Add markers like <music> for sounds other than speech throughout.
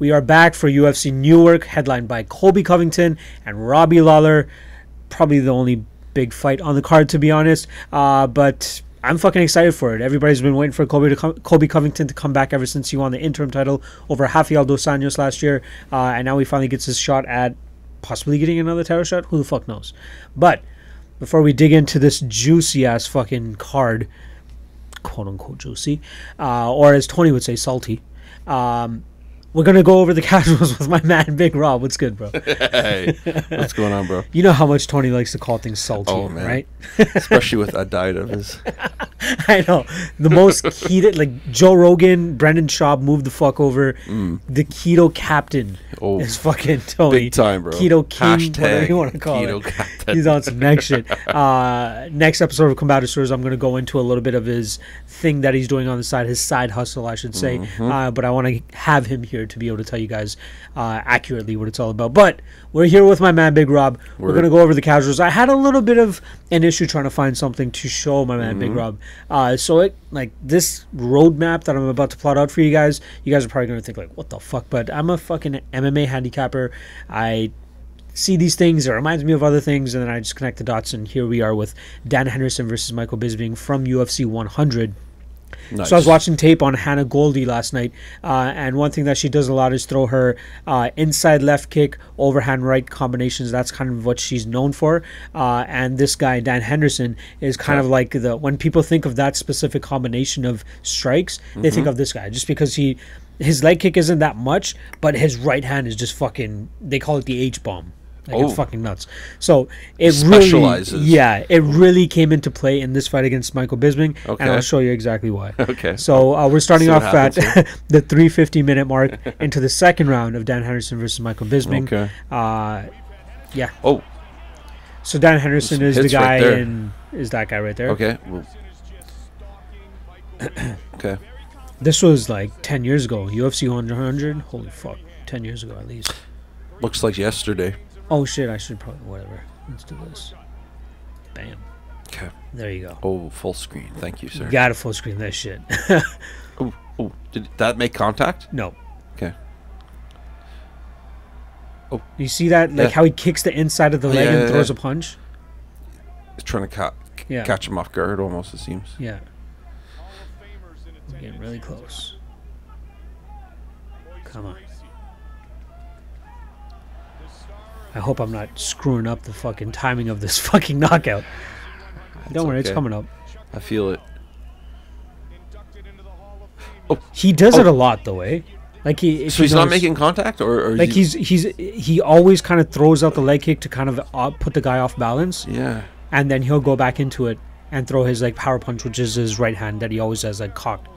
We are back for UFC Newark, headlined by Colby Covington and Robbie Lawler. Probably the only big fight on the card, to be honest. Uh, but I'm fucking excited for it. Everybody's been waiting for Colby to Colby Covington to come back ever since he won the interim title over Rafael dos Anjos last year, uh, and now he finally gets his shot at possibly getting another title shot. Who the fuck knows? But before we dig into this juicy ass fucking card, quote unquote juicy, uh, or as Tony would say, salty. Um, we're gonna go over the <laughs> casuals with my man Big Rob. What's good, bro? <laughs> hey, what's going on, bro? You know how much Tony likes to call things salty, Oh, right? <laughs> Especially with that diet of his. I know the most keto, like Joe Rogan, Brendan Schaub moved the fuck over. The keto captain Mm. Oh, is fucking Tony. big time, bro. Keto king, whatever you want to call keto it. captain. He's on some next shit. Uh, next episode of Combative Stories, I'm going to go into a little bit of his thing that he's doing on the side, his side hustle, I should say. Mm-hmm. Uh, but I want to have him here to be able to tell you guys uh, accurately what it's all about. But we're here with my man Big Rob. We're going to go over the casuals. I had a little bit of an issue trying to find something to show my man Mm-hmm. Big Rob. Uh, so it like this roadmap that I'm about to plot out for you guys. You guys are probably going to think like, what the fuck? But I'm a fucking MMA handicapper. I see these things. It reminds me of other things, and then I just connect the dots. And here we are with Dan Henderson versus Michael Bisping from UFC 100. Nice. So I was watching tape on Hannah Goldy last night, uh, and one thing that she does a lot is throw her uh, inside left kick, overhand right combinations. That's kind of what she's known for. Uh, and this guy Dan Henderson is kind of like the when people think of that specific combination of strikes, they think of this guy just because he his leg kick isn't that much, but his right hand is just fucking. They call it the H bomb. Like Oh. it's fucking nuts. So it really, yeah, it really came into play in this fight against Michael Bisping, and Okay. I'll show you exactly why. <laughs> Okay. So uh, we're starting off at <laughs> the 350 minute mark <laughs> into the second round of Dan Henderson versus Michael Bisping. Okay. Uh, yeah. Oh, So Dan Henderson is the guy right in is that guy right there. okay. Well- <clears throat> okay. This was like 10 years ago. UFC 100. Holy fuck. 10 years ago at least. Looks like yesterday. Oh shit, I should probably whatever. Let's do this. Bam. Okay. There you go. Oh, full screen. Thank you, sir. Gotta full screen that shit. <laughs> Oh, oh, did that make contact? no. Okay. Oh. You see that? Like Yeah. how he kicks the inside of the Oh, leg yeah, and yeah, throws a punch? He's trying to ca- catch him off guard, almost. It seems. Yeah. Getting really close. Come on. I hope I'm not screwing up the fucking timing of this <laughs> fucking knockout. Don't worry, it's coming up. I feel it. Oh, He does it Oh. a lot though, eh? Like he So he he's not making contact, or, or like he- he's he's he always kind of throws out the leg kick to kind of uh, put the guy off balance, yeah. and then he'll go back into it and throw his like power punch, which is his right hand that he always has like cocked.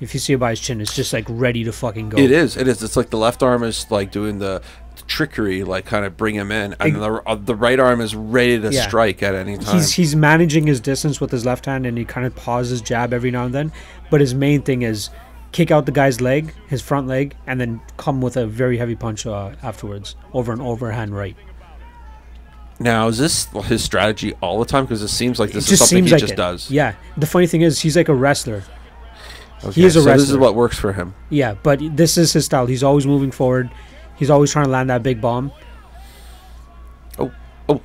If you see it by his chin, it's just like ready to fucking go. It is. It is. It's like the left arm is like doing the trickery, like kind of bring him in, and the, uh, the right arm is ready to Yeah. strike at any time. He's he's managing his distance with his left hand, and he kind of pauses jab every now and then. But his main thing is kick out the guy's leg, his front leg, and then come with a very heavy punch uh, afterwards over an overhand right. now, is this his strategy all the time? Because it seems like this it is something he like just it. does. Yeah. The funny thing is, he's like a wrestler. Okay, is a so This is what works for him. Yeah, but this is his style. He's always moving forward. He's always trying to land that big bomb. Oh, oh,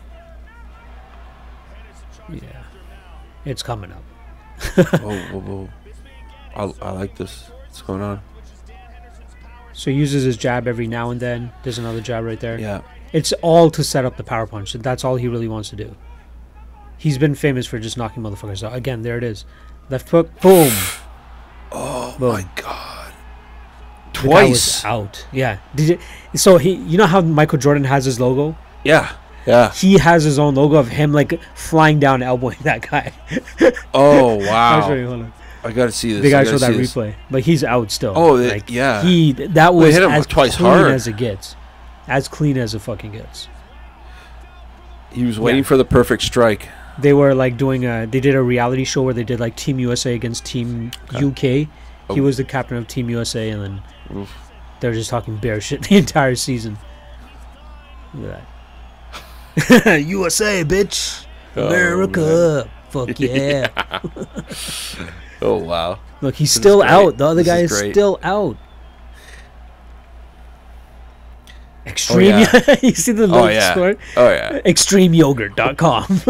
Yeah. It's coming up. <laughs> oh, oh, oh. I, I like this. What's going on? So he uses his jab every now and then. There's another jab right there. Yeah. It's all to set up the power punch. That's all he really wants to do. He's been famous for just knocking motherfuckers out. Again, there it is. Left hook, boom. <sighs> Oh Boom. my god. The guy was Twice. out. Yeah. Did you, so he, you know how Michael Jordan has his logo? Yeah. Yeah. He has his own logo of him like flying down, elbowing that guy. Oh <laughs> wow. I gotta see this. They gotta that see this. replay, but he's out still. Oh, they- like, yeah. He that was hit him as twice clean hard. as it gets, as clean as it fucking gets. He was waiting Yeah. for the perfect strike. They were like doing a. They did a reality show where they did like Team USA against Team UK. He Oh. was the captain of Team USA, and then Oof. they were just talking bear shit the <laughs> entire season. Look at that. <laughs> USA, bitch. Oh, America. Fuck <laughs> yeah. Oh wow. Look, he's This still out. The other This guy is is still out. Extreme. Oh, yeah. you see the Oh yeah. score? Oh yeah. Extremeyogurt.com.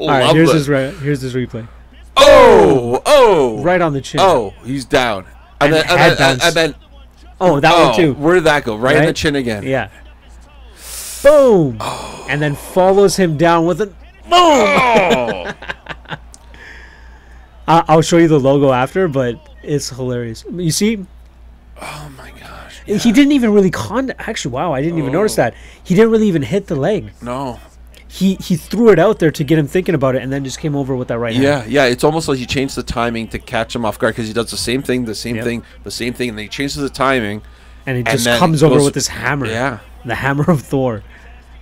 All right, here's it. his re- here's his replay. Oh, oh, Right on the chin. Oh, he's down. And, And then, and, then, bounce. and then, Oh, that oh, one too. where did that go? Right, in the chin again. Yeah. Boom. Oh. And then follows him down with a boom. Oh, <laughs> I- I'll show you the logo after, but it's hilarious. You see, oh my gosh. he didn't even really con. Actually, wow, I didn't even notice Oh. that. He didn't really even hit the leg. No. He he threw it out there to get him thinking about it, and then just came over with that right hand. Yeah, yeah. It's almost like he changed the timing to catch him off guard because he does the same thing, the same Yep. thing, the same thing, and then he changes the timing. and he just then comes it over with this hammer. Yeah. the hammer of Thor.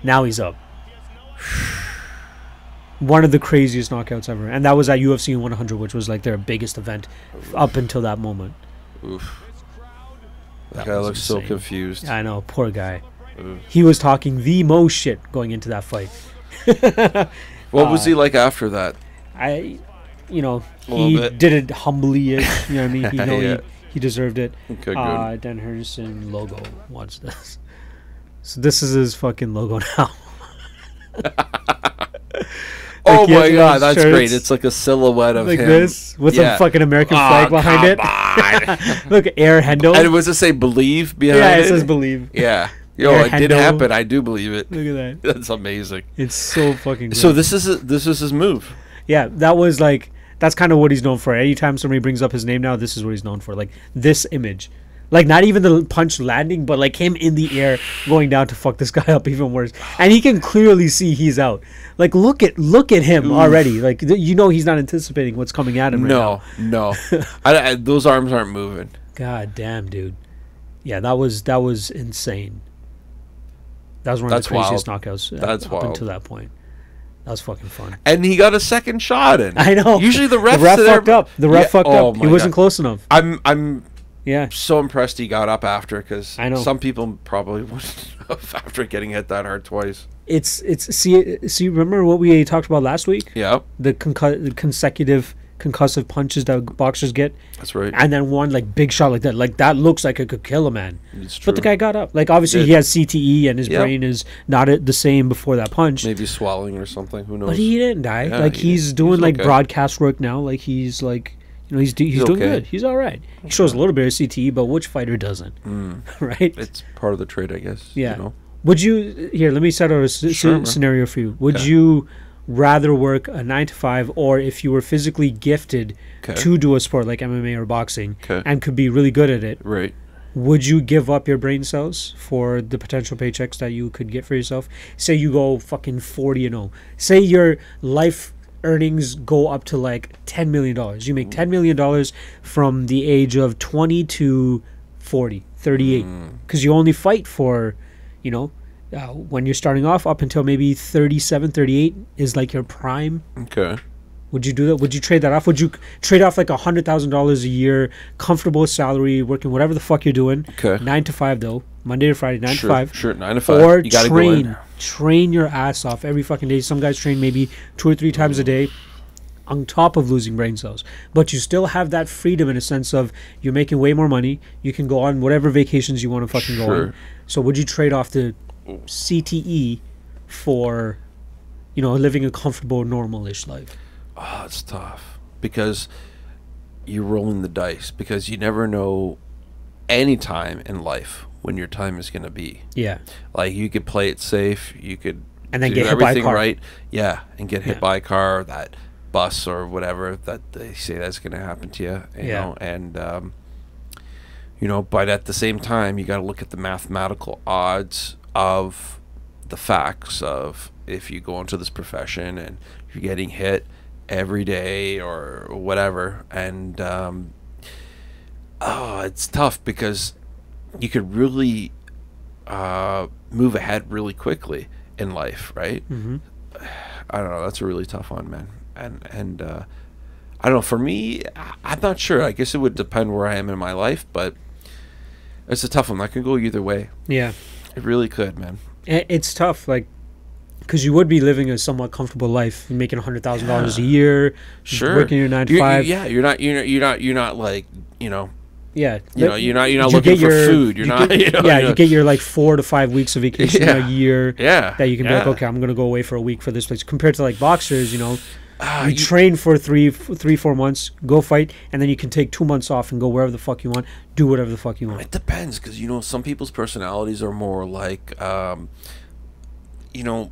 Now he's up. One of the craziest knockouts ever, and that was at UFC 100, which was like their biggest event up until that moment. Oof. That, That guy looks so confused. I know, poor guy. Oof. He was talking the most shit going into that fight. <laughs> What was Uh, he like after that? I, you know, he did it humbly. You know what I mean? <laughs> He know Yeah. he, he deserved it. Okay, good. Uh, Dan Henderson logo. Watch this. So this is his fucking logo <laughs> now. oh like, he my god, that's great! It's like a silhouette of like him. this with Yeah. a fucking American Oh, flag behind it. Look, Air Hendo. and it was to say believe behind yeah, it? it says believe. Yeah. Yo, it did happen. I do believe it. Look at that. <laughs> That's amazing. It's so fucking. So this is this is his move. yeah, that was like that's kind of what he's known for. Anytime somebody brings up his name now, this is what he's known for. Like this image. Like not even the punch landing, but like him in the air going down to fuck this <laughs> guy up even worse. And he can clearly see he's out. Like look at look at him already. Like th- you know he's not anticipating what's coming at him. Right now. No, no, <laughs> I, I, those arms aren't moving. God damn, dude. Yeah, that was that was insane. That was one That's of the craziest wild. knockouts uh, That's up wild. until that point. That was fucking fun. And he got a second shot in. <laughs> I know. Usually the ref, the ref fucked up. The ref Yeah, fucked oh up. He wasn't God. close enough. I'm I'm Yeah. so impressed he got up after because I know. some people probably <laughs> wouldn't have after getting hit that hard twice. It's it's see see remember what we talked about last week? Yeah, The, concu- the consecutive concussive punches that boxers get that's right. and then one like big shot like that. Like that looks like it could kill a man. It's true. But the guy got up. Like obviously he has CTE and his Yeah. brain is not the same before that punch. maybe swallowing or something. Who knows? But he didn't die. Yeah, like he he's didn't. doing He's like okay. broadcast work now. Like he's like you know he's he's, He's doing okay. good. He's all right. He shows a little bit of CTE, but which fighter doesn't? Hmm. <laughs> right? it's part of the trade, I guess. Yeah. You know? Would you here? Let me set out a Sure, scenario for you. Would you rather work a nine to five, or if you were physically gifted Okay. to do a sport like MMA or boxing Okay. and could be really good at it, Right. would you give up your brain cells for the potential paychecks that you could get for yourself? Say you go fucking 40 and 0. Say your life earnings go up to like 10 million dollars. You make 10 million dollars from the age of 20 to 40, 38 hmm. cuz you only fight for, you know, uh, when you're starting off up until maybe 37, 38 is like your prime. Okay. Would you do that? Would you trade that off? Would you trade off like a hundred thousand dollars a year, comfortable salary, working whatever the fuck you're doing, Okay. nine to five though, Monday to Friday, nine sure. to five, Sure. Nine to five. or you train, train your ass off every fucking day. Some guys train maybe two or three times a day, on top of losing brain cells. But you still have that freedom in a sense of you're making way more money. You can go on whatever vacations you want to fucking go on. Sure. So would you trade off the CTE for, you know, living a comfortable, normal-ish life? Oh, it's tough because you're rolling the dice because you never know any time in life when your time is going to be. Yeah. Like you could play it safe, you could And then do get hit by a everything car. right, yeah, and get hit Yeah. by a car, that bus or whatever that they say that's going to happen to you. You Yeah. know, and um, you know, but at the same time, you got to look at the mathematical odds of the facts of if you go into this profession and you're getting hit every day or whatever, and um, oh, it's tough because you could really uh, move ahead really quickly in life, right? Mm-hmm. I don't know. That's a really tough one, man. And and uh, I don't know. For me, I'm not sure. I guess it would depend where I am in my life, but it's a tough one. That can go either way. Yeah. It really could, man. It's tough like because you would be living a somewhat comfortable life making a hundred thousand dollars a year Sure. working your 9 to you're, 5 yeah, you're not. You're not. You're not. You're not like you know Yeah, You know, you're not you're not you looking for your- food. You're you not. <laughs> get- you know, yeah, you get your like four to five weeks of vacation Yeah. a year. Yeah, That you can be like, okay, I'm gonna go away for a week for this place. Compared to like boxers, you know, Ah, you you- train for three, f- three, four months, go fight, and then you can take two months off and go wherever the fuck you want, do whatever the fuck you want. It depends because you know some people's personalities are more like, um, you know,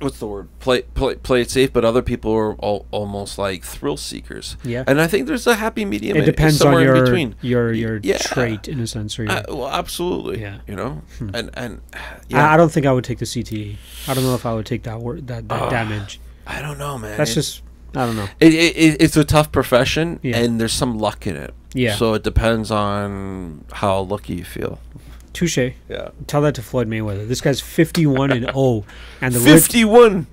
what's the word? Play play play it safe, but other people are al- almost like thrill seekers. Yeah. and I think there's a happy medium. It depends on somewhere in your between. your your Yeah. trait in a sense, or your, Uh, well, absolutely. Yeah. Hmm. you know, and and I, yeah, I don't think I would take the CTE. I don't know if I would take that word that, that Ah, damage. I don't know, man. That's It- just I don't know. it, it, it- it's a tough profession, Yeah. and there's some luck in it. Yeah. So it depends on how lucky you feel. Touche. Yeah. Tell that to Floyd Mayweather. This guy's 51 and 0, and the rich, Fifty-one.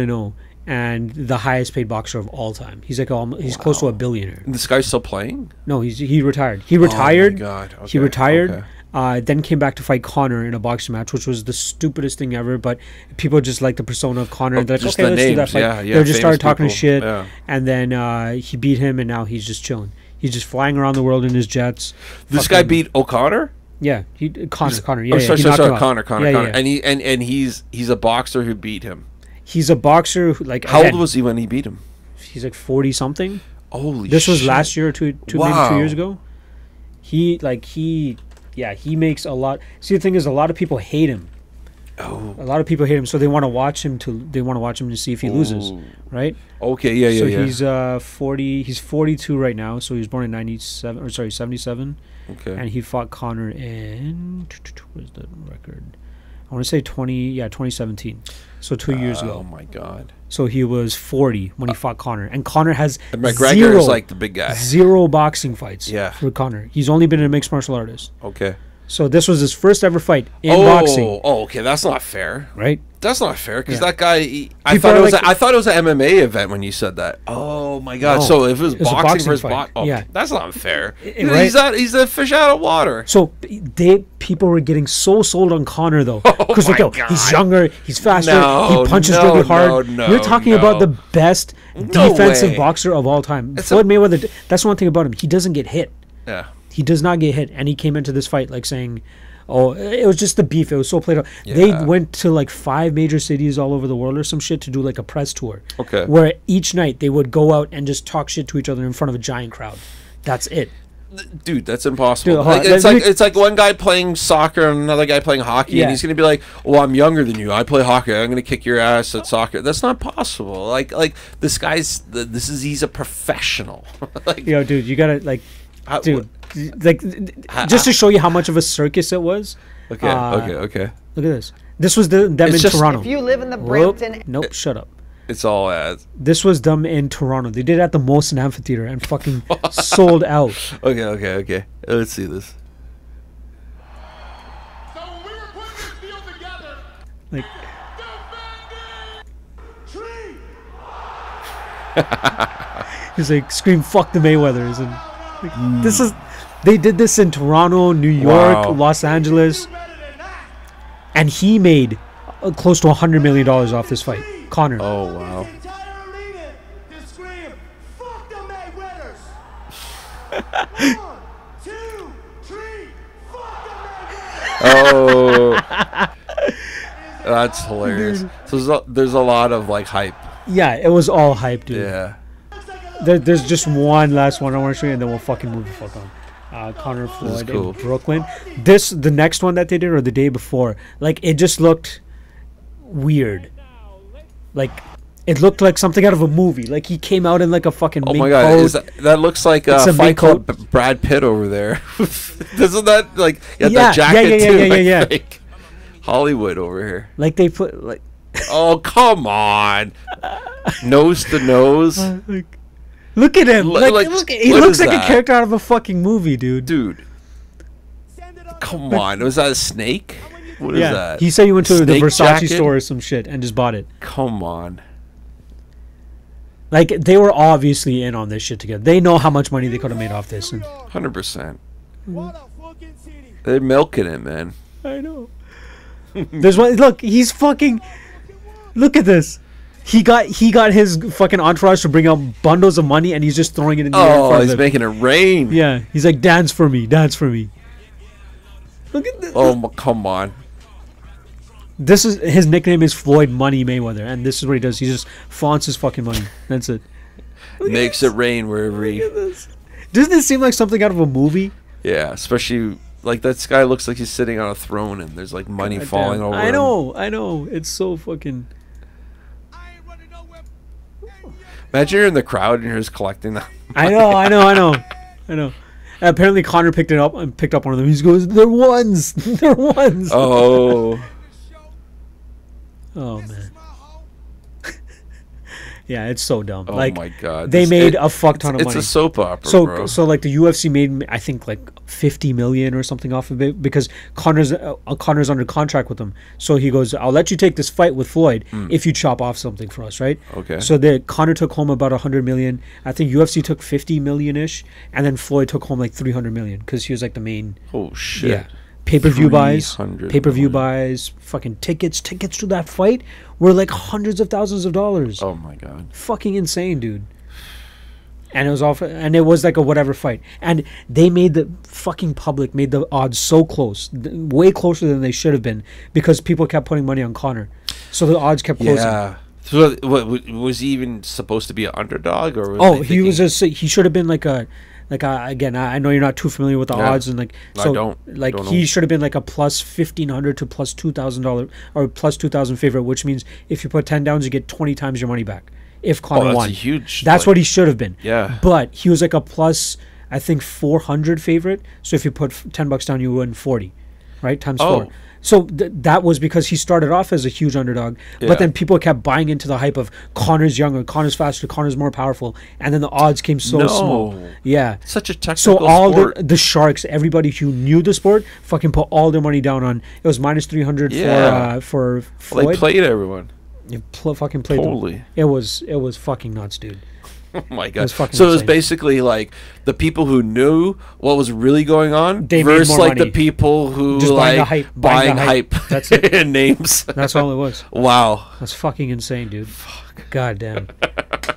and 0, and the highest paid boxer of all time. He's like almo- he's close to a billionaire. This guy's still playing. No, he's he retired. He Oh my retired. God. He retired. okay. Uh, then came back to fight Conor in a boxing match, which was the stupidest thing ever. But people just like the persona of Conor. Oh, they're like, just okay, the let's do that fight. yeah, yeah, they just started talking people, shit, yeah. and then uh, he beat him, and now he's just chilling. He's just flying around the world in his jets. This guy beat O'Connor. Yeah, he Conor. Conor. Yeah, oh, yeah, sorry, sorry, sorry, out. Conor, Conor, Yeah, Conor, and he and and he's he's a boxer who beat him. He's a boxer. Who, like How again, old was he when he beat him? he's like forty something. Holy! This was last year or two, two maybe two years ago. He like he, yeah, he makes a lot. See, the thing is, a lot of people hate him. Oh, A lot of people hate him, so they want to watch him to. They want to watch him to see if he loses, right? okay, yeah, yeah, so yeah. he's uh forty. He's forty two right now. So he was born in ninety seven, or sorry, seventy seven, okay. and he fought Conor in what is the record? I want to say twenty. Yeah, twenty seventeen. So two years ago. Oh my god! So he was forty when he fought Conor, and Conor has And McGregor zero, is like the big guy. zero boxing fights. Yeah. for Conor, he's only been a mixed martial artist. Okay. So this was his first ever fight in oh, boxing, oh, okay. That's not fair. right? That's not fair because Yeah. that guy. He, I thought it was. like- a, I thought it was an MMA event when you said that. Oh my god! No, so if it was it was a boxing, boxing versus fight. oh, Yeah. that's not fair. I- he's, right? not, he's a fish out of water. So they people were getting so sold on Conor though, <laughs> Oh because look, my yo, he's younger, he's faster, No, he punches no, really hard. no, You're no, talking about the best No defensive way. boxer of all time. It's Floyd a- Mayweather. That's one thing about him. He doesn't get hit. Yeah. He does not get hit, and he came into this fight like saying, "Oh, it was just the beef. It was so played out." They went to like five major cities all over the world or some shit to do like a press tour. Okay. Where each night they would go out and just talk shit to each other in front of a giant crowd. That's it. Dude, that's impossible. Dude, like, it's like it's like one guy playing soccer and another guy playing hockey, Yeah. and he's gonna be like, "Oh, I'm younger than you. I play hockey. I'm gonna kick your ass at soccer." That's not possible. Like, like this guy's this is he's a professional. <laughs> like, Yo, dude, you gotta like, how- dude, like, just to show you how much of a circus it was. Okay, uh, okay, okay. Look at this. This was the, them It's in just- Toronto. If you live in the Whoop. Brampton Nope, shut up. It's all ads. This was them in Toronto. They did it at the Molson Amphitheater and fucking <laughs> sold out. Okay, okay, okay. Let's see this. So we were putting this deal together, Like, defending Tree. he's like, scream, fuck the Mayweathers. And like, this is, they did this in Toronto, New York, Wow. Los Angeles, Better than that. and he made uh, close to a $100 million off this fight. Conor. Oh wow. The entire arena to scream, fuck the Mayweathers. One, two, three, fuck the Mayweathers. Oh, that's hilarious. So there's a, there's a lot of like hype. Yeah, it was all hype, dude. Yeah. There, there's just one last one I want to show you, and then we'll fucking move the fuck on. Uh, Conor Floyd cool. in Brooklyn. This, the next one that they did, or the day before, like it just looked weird. Like it looked like something out of a movie. Like he came out in like a fucking. Oh mink my god, that, that looks like uh, a Fight Club. B- Brad Pitt over there. <laughs> Doesn't that like yeah, Yeah, that jacket yeah, yeah, too? yeah, <laughs> yeah, yeah. Hollywood over here. like they put like, Oh come on, nose to nose, <laughs> like look at him. Li- Like, like, look, he looks like that? a character out of a fucking movie, dude. dude. Send it up. Come on, was that a snake? What is yeah, that? he said he went to the Versace jacket? store or some shit and just bought it. Come on. Like they were obviously in on this shit together. They know how much money they could have made off this. Hundred percent. What a fucking city. They're milking it, man. I know. <laughs> There's one. Look, he's fucking. Look at this. He got he got his fucking entourage to bring out bundles of money, and he's just throwing it in the air. Oh, he's him. making it rain. Yeah, he's like, dance for me, dance for me. Look at this. Oh, come on. This is his nickname is Floyd Money Mayweather, and this is what he does. He just flaunts his fucking money. That's it. Makes it rain wherever he. Doesn't this seem like something out of a movie? Yeah, especially like that guy looks like he's sitting on a throne and there's like money God falling damn. over. I him. know, I know. It's so fucking. I ain't running nowhere. Hey, Imagine you're in the crowd and you're just collecting them. <laughs> I know, I know, I know, I know. Apparently, Conor picked it up and picked up one of them. He goes, "They're ones, <laughs> they're ones." Oh, <laughs> Oh man, is my home. Yeah, it's so dumb. oh like my god. they This- made it- a fuck ton of It's money. It's a soap opera, so bro. so like the UFC made I think like 50 million or something off of it because Conor's uh, Conor's under contract with them. So he goes, "I'll let you take this fight with Floyd if you chop off something for us, right?" Okay. So the Conor took home about 100 million. I think UFC took 50 million ish and then Floyd took home like 300 million cuz he was like the main oh shit. yeah. Pay-per-view buys, pay-per-view buys, fucking tickets, tickets to that fight were like hundreds of thousands of dollars Oh my god. fucking insane, dude. And it was off, and it was like a whatever fight, and they made the fucking public made the odds so close, th- way closer than they should have been, because people kept putting money on Conor, so the odds kept closing. Yeah. So what, was he even supposed to be an underdog or? Was Oh, he was just he should have been like a like again I I know you're not too familiar with the Yeah. odds and like I so don't- like don't he should have been like a plus fifteen hundred to plus two thousand dollar or plus two thousand favorite, which means if you put ten downs you get twenty times your money back. If Oh, Conor that's won, a huge. That's like- what he should have been. Yeah. But he was like a plus, I think, 400 favorite. So if you put 10 bucks down, you win 40, right? Times Oh. four. So th- that was because he started off as a huge underdog, Yeah. but then people kept buying into the hype of Conor's younger, Conor's faster, Conor's more powerful, and then the odds came so No. small. Yeah. Such a technical. So all sport. the the sharks, everybody who knew the sport, fucking put all their money down on. It was minus 300 Yeah. for uh, for Well, they played everyone. You pl- fucking played them. Totally. It was it was fucking nuts, dude. <laughs> Oh my god! fucking So it was basically like the people who knew what was really going on They versus like the people who Just buying like the hype, buying buying the hype. hype. That's <laughs> it. and names. That's all it was. <laughs> wow. That's fucking insane, dude. God damn.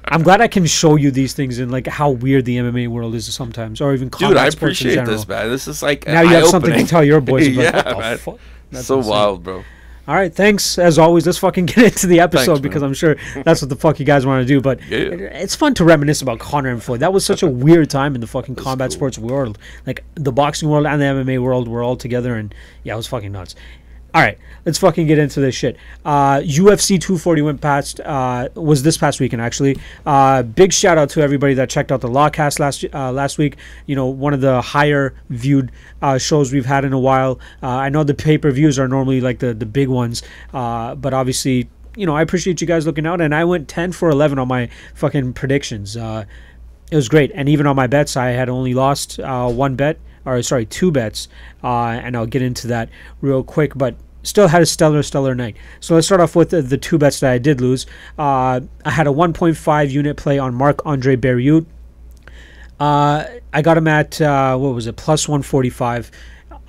I'm glad I can show you these things and like how weird the MMA world is sometimes, or even Dude, I appreciate this, man. This is like Now you have something to tell your boys about. yeah, what the man. fuck? That's so insane. wild, bro. All right, thanks as always. Let's fucking <laughs> get into the episode Thanks, because. I'm sure that's what the fuck you guys want to do. But Yeah. it's fun to reminisce about Conor and Floyd. That was such a <laughs> weird time in the fucking combat cool. sports world. Like the boxing world and the MMA world were all together, and yeah, it was fucking nuts. All right, let's fucking get into this shit. Uh, UFC 240 went past. Uh, was this past weekend actually? Uh, big shout out to everybody that checked out the Lawcast last uh, last week. You know, one of the higher viewed uh, shows we've had in a while. Uh, I know the pay per views are normally like the the big ones, but obviously, you know, I appreciate you guys looking out. And I went 10 for 11 on my fucking predictions. It was great. And even on my bets, I had only lost one bet, or sorry, two bets. Uh, and I'll get into that real quick. But still had a stellar, stellar night. So let's start off with the, the two bets that I did lose. Uh, I had a 1.5 unit play on Marc Andre Barriault. Uh, I got him at uh, what was it, plus 145.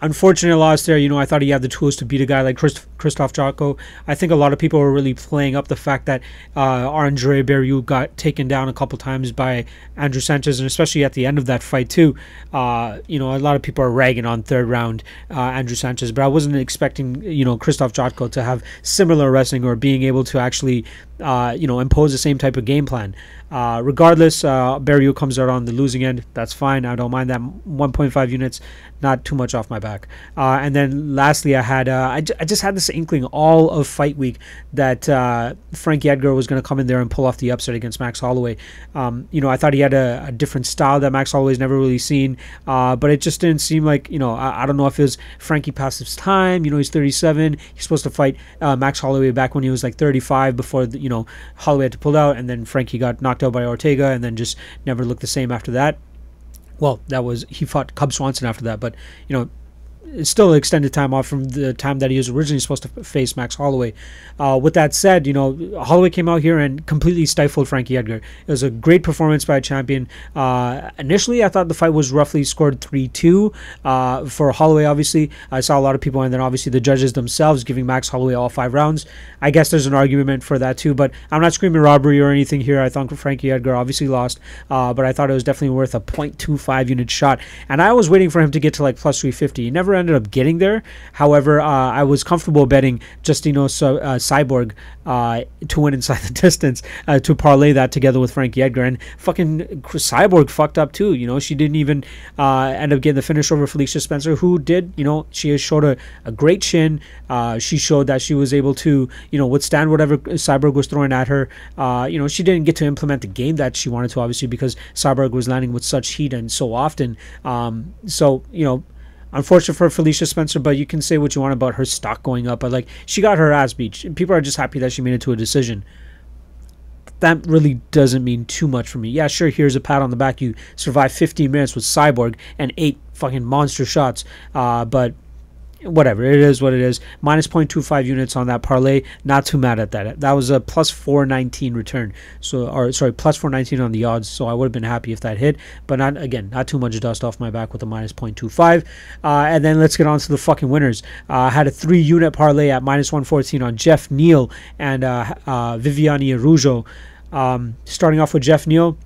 Unfortunately, lost there. You know, I thought he had the tools to beat a guy like Christ- Christoph Jotko. I think a lot of people were really playing up the fact that uh, Andre Barriault got taken down a couple times by Andrew Sanchez, and especially at the end of that fight too. Uh, you know, a lot of people are ragging on third round uh, Andrew Sanchez, but I wasn't expecting you know Christoph Jotko to have similar wrestling or being able to actually uh, you know impose the same type of game plan. Uh, regardless, uh, comes out on the losing end. That's fine. I don't mind that 1.5 units. Not too much off my back. Uh, and then lastly, I had uh, I, I just had this inkling all of fight week that uh, Frankie Edgar was going to come in there and pull off the upset against Max Holloway. Um, you know, I thought he had a, a different style that Max Holloway's never really seen, uh, but it just didn't seem like you know I, I don't know if it was Frankie past his time. You know, he's 37. He's supposed to fight uh, Max Holloway back when he was like 35 before the, you know Holloway had to pull out, and then Frankie got knocked out by Ortega, and then just never looked the same after that well, that was he fought Cub Swanson after that, but you know, it's still extended time off from the time that he was originally supposed to face Max Holloway. Uh, with that said, you know Holloway came out here and completely stifled Frankie Edgar. It was a great performance by a champion. Uh, initially, I thought the fight was roughly scored three two uh, for Holloway. Obviously, I saw a lot of people, and then obviously the judges themselves giving Max Holloway all five rounds. I guess there's an argument for that too, but I'm not screaming robbery or anything here. I thought Frankie Edgar obviously lost, uh, but I thought it was definitely worth a 0.25 unit shot. And I was waiting for him to get to like plus 350. He never ended up getting there. However, uh, I was comfortable betting Justino uh, Cyborg uh, to win inside <laughs> the distance uh, to parlay that together with Frankie Edgar. And fucking Cyborg fucked up too. You know, she didn't even uh, end up getting the finish over Felicia Spencer, who did, you know, she showed a, a great chin. Uh, she showed that she was able to, you know, withstand whatever Cyborg was throwing at her. You know, she didn't get to implement the game that she wanted to, obviously, because Cyborg was landing with such heat and so often. Um, so, you know, unfortunate for Felicia Spencer, but you can say what you want about her stock going up. But like, she got her ass beat. People are just happy that she made it to a decision. That really doesn't mean too much for me. Yeah, sure. Here's a pat on the back. You survived 15 minutes with Cyborg and eight fucking monster shots. Uh, but whatever it is what it is. Minus 0.25 units on that parlay not too mad at that. That was a plus 419 return. So or sorry plus 419 on the odds so i would have been happy if that hit. But not again not too much dust off my back with a minus 0.25 uh, and then let's get on to the fucking winners. Uh, i had a three unit parlay at minus 114 on Geoff Neal and uh, uh, Viviane Araujo. Um, starting off with Geoff Neal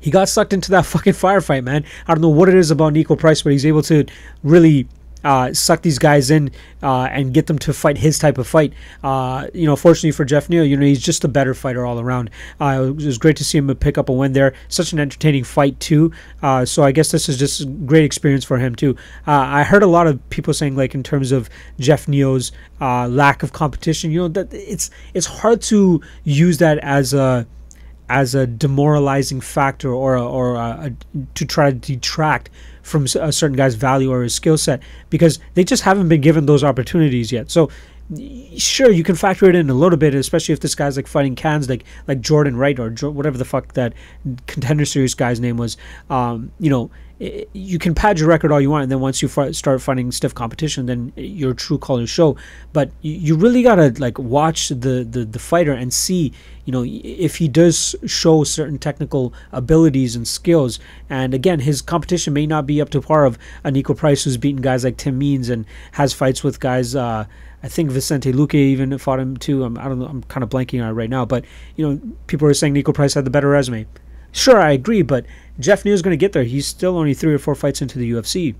he got sucked into that <laughs> fucking firefight, man. I don't know what it is about Niko Price, but he's able to really uh, suck these guys in uh, and get them to fight his type of fight. Uh, you know, fortunately for Geoff Neal, you know he's just a better fighter all around. Uh, it was great to see him pick up a win there. Such an entertaining fight too. Uh, so I guess this is just a great experience for him too. Uh, I heard a lot of people saying like in terms of Geoff Neal's lack of competition. You know that it's it's hard to use that as a as a demoralizing factor or a, or a, a, to try to detract from a certain guy's value or his skill set because they just haven't been given those opportunities yet. So sure you can factor it in a little bit especially if this guy's like fighting cans like like jordan wright or jo- whatever the fuck that contender series guy's name was um, you know you can pad your record all you want, and then once you start fighting stiff competition, then your true colors show. But you really gotta like watch the, the the fighter and see, you know, if he does show certain technical abilities and skills. And again, his competition may not be up to par of an equal price who's beaten guys like Tim Means and has fights with guys. Uh, I think Vicente Luque even fought him too. I'm, I don't know. I'm kind of blanking on it right now, but you know, people are saying Niko Price had the better resume. Sure, I agree, but Geoff Neal's going to get there. He's still only three or four fights into the UFC.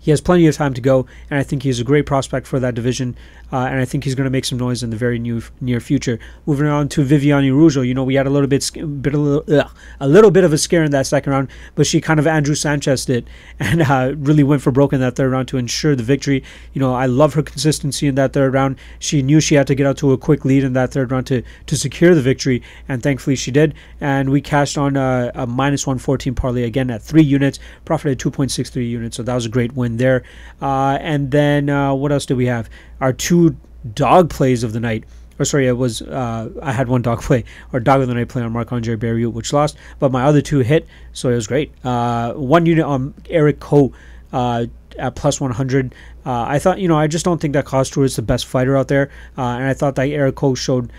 He has plenty of time to go, and I think he's a great prospect for that division. Uh, and I think he's going to make some noise in the very new, near future. Moving on to Viviane Araujo, you know, we had a little bit, bit a, little, ugh, a little bit of a scare in that second round, but she kind of Andrew Sanchez did <laughs> and uh, really went for broke in that third round to ensure the victory. You know, I love her consistency in that third round. She knew she had to get out to a quick lead in that third round to, to secure the victory, and thankfully she did. And we cashed on a, a minus 114 parlay again at three units, profited 2.63 units, so that was a great win there. Uh, and then uh, what else do we have? Our two dog plays of the night. Or sorry, it was uh, I had one dog <laughs> play or dog of the night play on Marc Andre Barriault, which lost, but my other two hit, so it was great. Uh, one unit on Erik Koch uh, at plus 100. Uh, I thought, you know, I just don't think that Costor is the best fighter out there, uh, and I thought that Erik Koch showed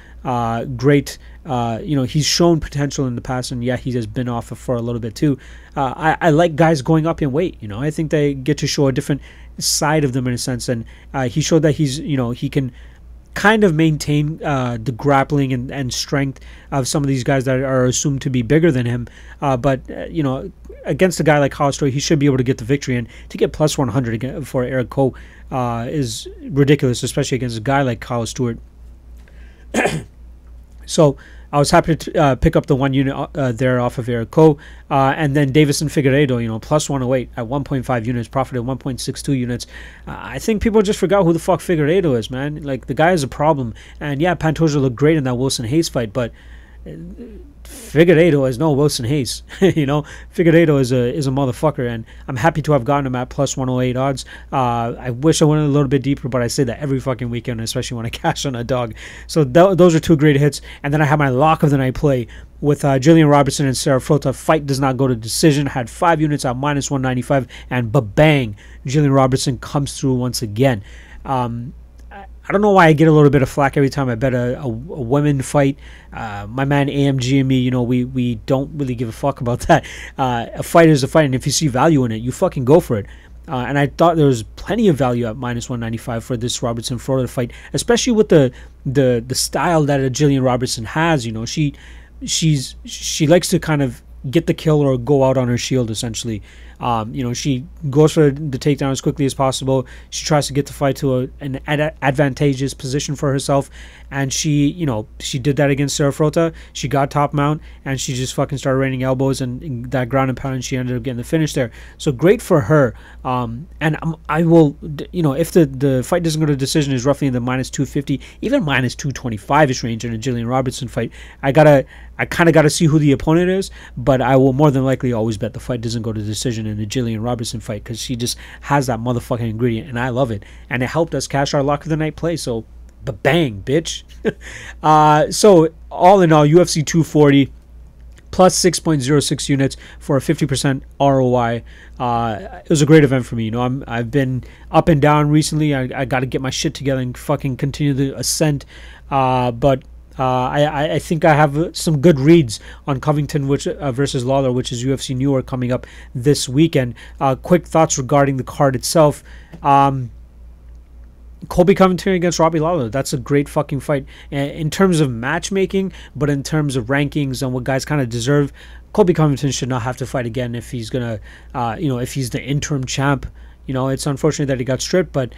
great. Uh, you know, he's shown potential in the past, and yeah, he has been off for a little bit too. Uh, I, I like guys going up in weight. You know, I think they get to show a different side of them in a sense, and uh, he showed that he's, you know, he can kind of maintain uh, the grappling and, and strength of some of these guys that are assumed to be bigger than him. Uh, but you know, against a guy like Hollister, he should be able to get the victory. And to get plus 100 for Eric uh, is ridiculous, especially against a guy like Kyle Stewart. <clears throat> so I was happy to uh, pick up the one unit uh, there off of Erik Koch. Uh, and then Deiveson Figueiredo, you know, plus 108 at 1.5 units, profited 1.62 units. Uh, I think people just forgot who the fuck Figueiredo is, man. Like, the guy is a problem. And yeah, Pantoja looked great in that Wilson Reis fight, but Figueiredo is no Wilson Reis. <laughs> you know, Figueiredo is a is a motherfucker, and I'm happy to have gotten him at plus 108 odds. Uh, I wish I went a little bit deeper, but I say that every fucking weekend, especially when I <laughs> cash on a dog. So th- those are two great hits, and then I have my lock of the night play with uh, Gillian Robertson and Sarah Frota. Fight does not go to decision. Had five units at minus 195, and ba bang, Gillian Robertson comes through once again. Um, I don't know why I get a little bit of flack every time I bet a, a, a women fight. Uh, my man AMG and me, you know, we, we don't really give a fuck about <laughs> that. Uh, a fight is a fight, and if you see value in it, you fucking go for it. Uh, and I thought there was plenty of value at minus 195 for this Robertson Florida fight, especially with the the the style that a Gillian Robertson has. You know, she she's she likes to kind of get the kill or go out on her shield essentially. Um, you know, she goes for the takedown as quickly as possible. She tries to get the fight to a, an ad- advantageous position for herself, and she, you know, she did that against Sarah Frota. She got top mount, and she just fucking started raining elbows and, and that ground and pound, and she ended up getting the finish there. So great for her. Um, and um, I will, you know, if the the fight doesn't go to decision, is roughly in the minus 250, even minus 225 ish range in a Gillian Robertson fight. I gotta, I kind of gotta see who the opponent is, but I will more than likely always bet the fight doesn't go to decision in the Gillian Robertson fight because she just has that motherfucking ingredient, and I love it. And it helped us cash our lock of the night play. So, but bang, bitch. <laughs> uh, so all in all, UFC 240 plus 6.06 units for a 50% ROI. Uh, it was a great event for me. You know, I'm I've been up and down recently. I, I got to get my shit together and fucking continue the ascent. Uh, but uh, I, I- think I have uh, some good reads on Covington which, uh, versus Lawler, which is UFC Newark coming up this weekend. Uh, quick thoughts regarding the card itself. Um, Colby Covington against Robbie Lawler. That's a great fucking fight in terms of matchmaking, but in terms of rankings and what guys kind of deserve. Colby Covington should not have to fight again if he's gonna, uh, you know, if he's the interim champ. You know, it's unfortunate that he got stripped, but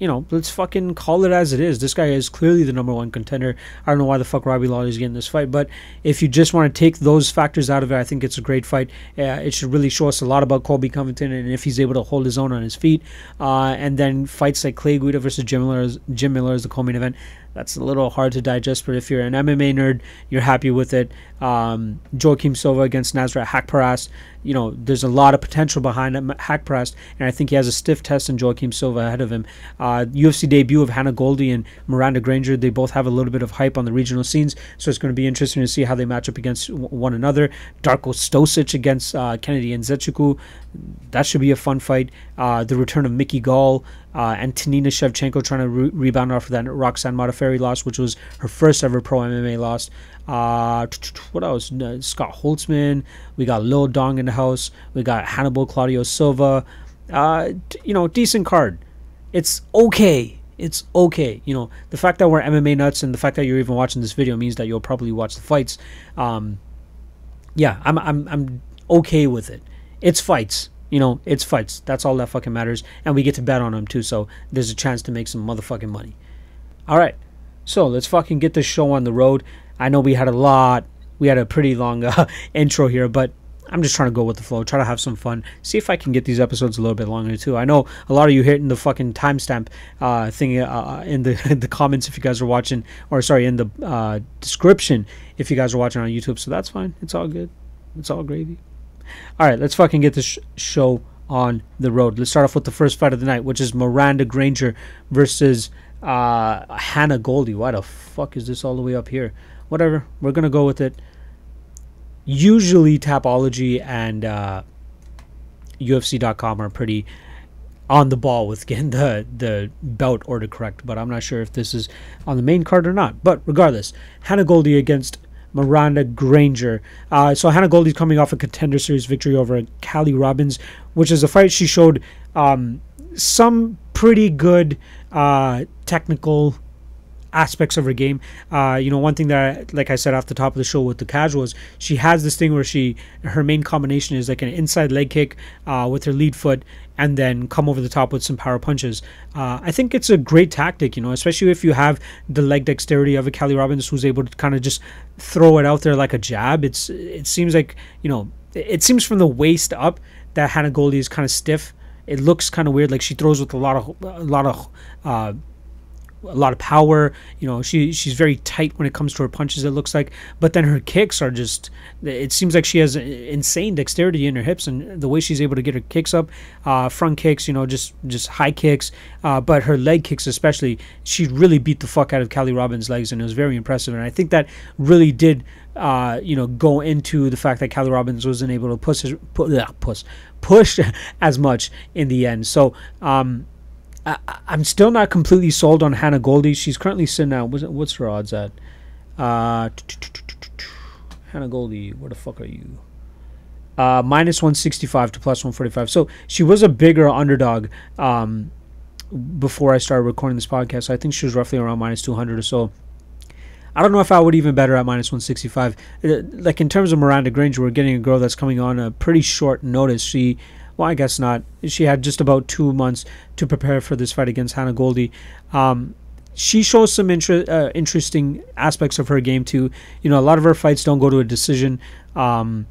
you know, let's fucking call it as it is. This guy is clearly the number one contender. I don't know why the fuck Robbie Lawler is getting this fight, but if you just want to take those factors out of it, I think it's a great fight. Uh, it should really show us a lot about Colby Covington and if he's able to hold his own on his feet. Uh, and then fights like Clay Guida versus Jim Miller, is- Jim Miller is the co-main event. That's a little hard to digest, but if you're an MMA nerd, you're happy with it. Um, Silva against Nasrat Haqparast. You know, there's a lot of potential behind Haqparast, and I think he has a stiff test in Joaquim Silva ahead of him. Uh, UFC debut of Hannah Goldy and Miranda Granger. They both have a little bit of hype on the regional scenes, so it's going to be interesting to see how they match up against one another. Darko Stosic against uh, Kennedy Nzechukwu. That should be a fun fight. Uh, the return of Mickey Gall uh, and Tanina Shevchenko trying to re- rebound off of that Roxanne Modafferi loss, which was her first ever pro MMA loss. Uh, what else? Scott Holtzman. We got Lil Dong in the house. We got Hannibal Claudio Silva. Uh, you know, decent card. It's okay. It's okay. You know, the fact that we're MMA nuts and the fact that you're even watching this video means that you'll probably watch the fights. Um, yeah, I'm I'm I'm okay with it. It's fights. You know, it's fights. That's all that fucking matters. And we get to bet on them too, so there's a chance to make some motherfucking money. All right. So let's fucking get this show on the road. I know we had a lot. We had a pretty long <laughs> uh, intro here, but I'm just trying to go with the flow, try to have some fun, see if I can get these episodes a little bit longer too. I know a lot of you hitting the fucking timestamp uh, thing uh, in the <laughs> the comments if you guys are watching, or sorry, in the uh, description if you guys are watching on YouTube. So that's fine. It's all good. It's all gravy. All right, let's fucking get this sh- show on the road. Let's start off with the first fight of the night, which is Miranda Granger versus uh, Hannah Goldy. Why the fuck is this all the way up here? Whatever, we're gonna go with it. Usually, Tapology and uh, UFC.com are pretty on the ball with getting the the bout order correct, but I'm not sure if this is on the main card or not. But regardless, Hannah Goldy against Miranda Granger. Uh, so Hannah Goldy's coming off a contender series victory over Callie Robbins, which is a fight she showed um, some pretty good uh, technical aspects of her game. Uh, you know, one thing that, like I said off the top of the show with the casuals, she has this thing where she her main combination is like an inside leg kick uh, with her lead foot, and then come over the top with some power punches. Uh, I think it's a great tactic, you know, especially if you have the leg dexterity of a Kelly Robbins who's able to kind of just throw it out there like a jab. It's it seems like you know it seems from the waist up that Hannah Goldy is kind of stiff. It looks kind of weird, like she throws with a lot of a lot of uh, a lot of power. You know, she she's very tight when it comes to her punches. It looks like, but then her kicks are just. It seems like she has insane dexterity in her hips and the way she's able to get her kicks up, uh, front kicks. You know, just just high kicks. Uh, but her leg kicks especially, she really beat the fuck out of Callie Robbins' legs, and it was very impressive. And I think that really did. Uh, you know, go into the fact that Callie Robbins wasn't able to push, push, push, <laughs> push as much in the end. So, um, I, I'm still not completely sold on Hannah Goldy. She's currently sitting out. what's, what's her odds at? Uh, Hannah Goldy, where the fuck are you? Uh, minus 165 to plus 145. So she was a bigger underdog um, before I started recording this podcast. So I think she was roughly around minus 200 or so. I don't know if I would even bet her at minus 165. Uh, like in terms of Miranda Granger, we're getting a girl that's coming on a pretty short notice. She well, I guess not. She had just about two months to prepare for this fight against Hannah Goldy. Um, she shows some inter- uh, interesting aspects of her game too. You know, a lot of her fights don't go to a decision. Um,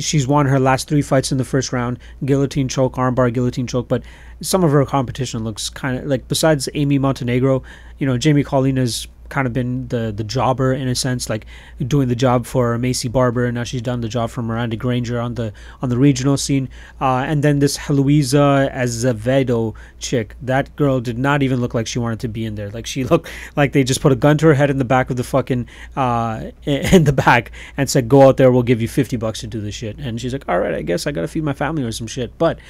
she's won her last three fights in the first round guillotine choke armbar guillotine choke but some of her competition looks kind of like besides amy montenegro you know jamie colleen has kind of been the the jobber in a sense, like doing the job for Maycee Barber. And now she's done the job for Miranda Granger on the on the regional scene. Uh, and then this Heloisa Azevedo chick, that girl did not even look like she wanted to be in there. Like she <laughs> looked like they just put a gun to her head in the back of the fucking uh, in the back and said, "Go out there, we'll give you fifty bucks to do this shit." And she's like, "All right, I guess I gotta feed my family or some shit." But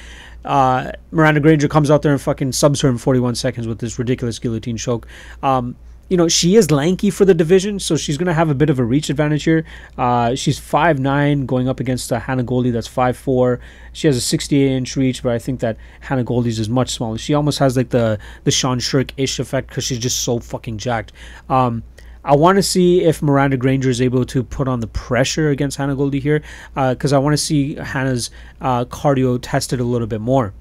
uh, Miranda Granger comes out there and fucking subs her in 41 seconds with this ridiculous guillotine choke. Um, you know, she is lanky for the division, so she's going to have a bit of a reach advantage here. Uh, she's 5'9", going up against uh, Hannah Goldy, that's 5'4". She has a 68 inch reach, but I think that Hannah Goldy's is much smaller. She almost has like the the Sean Sherk ish effect because she's just so fucking jacked. Um, I want to see if Miranda Granger is able to put on the pressure against Hannah Goldy here, because uh, I want to see Hannah's uh, cardio tested a little bit more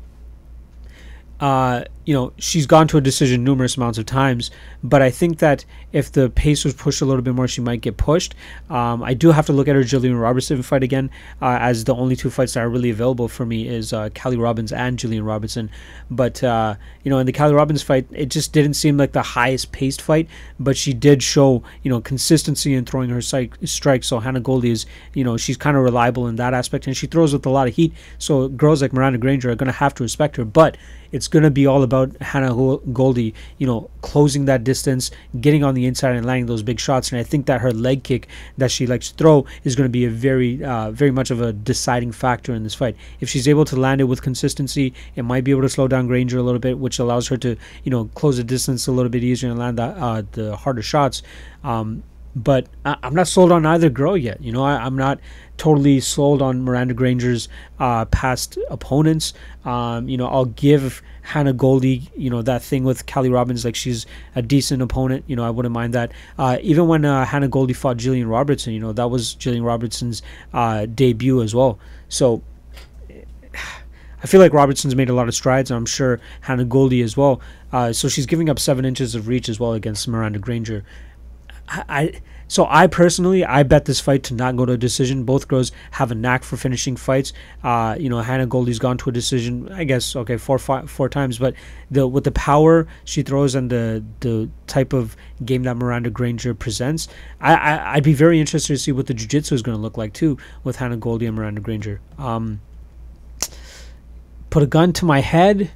uh, you know, she's gone to a decision numerous amounts of times, but I think that if the pace was pushed a little bit more, she might get pushed. Um, I do have to look at her Gillian Robertson fight again, uh, as the only two fights that are really available for me is uh, Kali Robbins and Gillian Robertson. But uh, you know, in the Kali Robbins fight, it just didn't seem like the highest paced fight, but she did show you know consistency in throwing her strikes. So Hannah Goldy is you know she's kind of reliable in that aspect, and she throws with a lot of heat. So girls like Miranda Granger are going to have to respect her, but it's going to be all about Hannah Goldy, you know, closing that distance, getting on the inside and landing those big shots. And I think that her leg kick that she likes to throw is going to be a very, uh, very much of a deciding factor in this fight. If she's able to land it with consistency, it might be able to slow down Granger a little bit, which allows her to, you know, close the distance a little bit easier and land the, uh, the harder shots. Um, but I, am not sold on either girl yet. You know, I, am not totally sold on Miranda Granger's uh, past opponents. Um, you know, I'll give Hannah Goldy, you know, that thing with Kali Robbins, like she's a decent opponent. You know, I wouldn't mind that. Uh, even when uh, Hannah Goldy fought Gillian Robertson, you know, that was Gillian Robertson's uh, debut as well. So <sighs> I feel like Robertson's made a lot of strides, and I'm sure Hannah Goldy as well. Uh, so she's giving up seven inches of reach as well against Miranda Granger. I, I so I personally I bet this fight to not go to a decision. Both girls have a knack for finishing fights. Uh, you know, Hannah Goldy's gone to a decision. I guess okay four five, four times, but the with the power she throws and the the type of game that Miranda Granger presents, I, I I'd be very interested to see what the jiu-jitsu is going to look like too with Hannah Goldy and Miranda Granger. Um, put a gun to my head.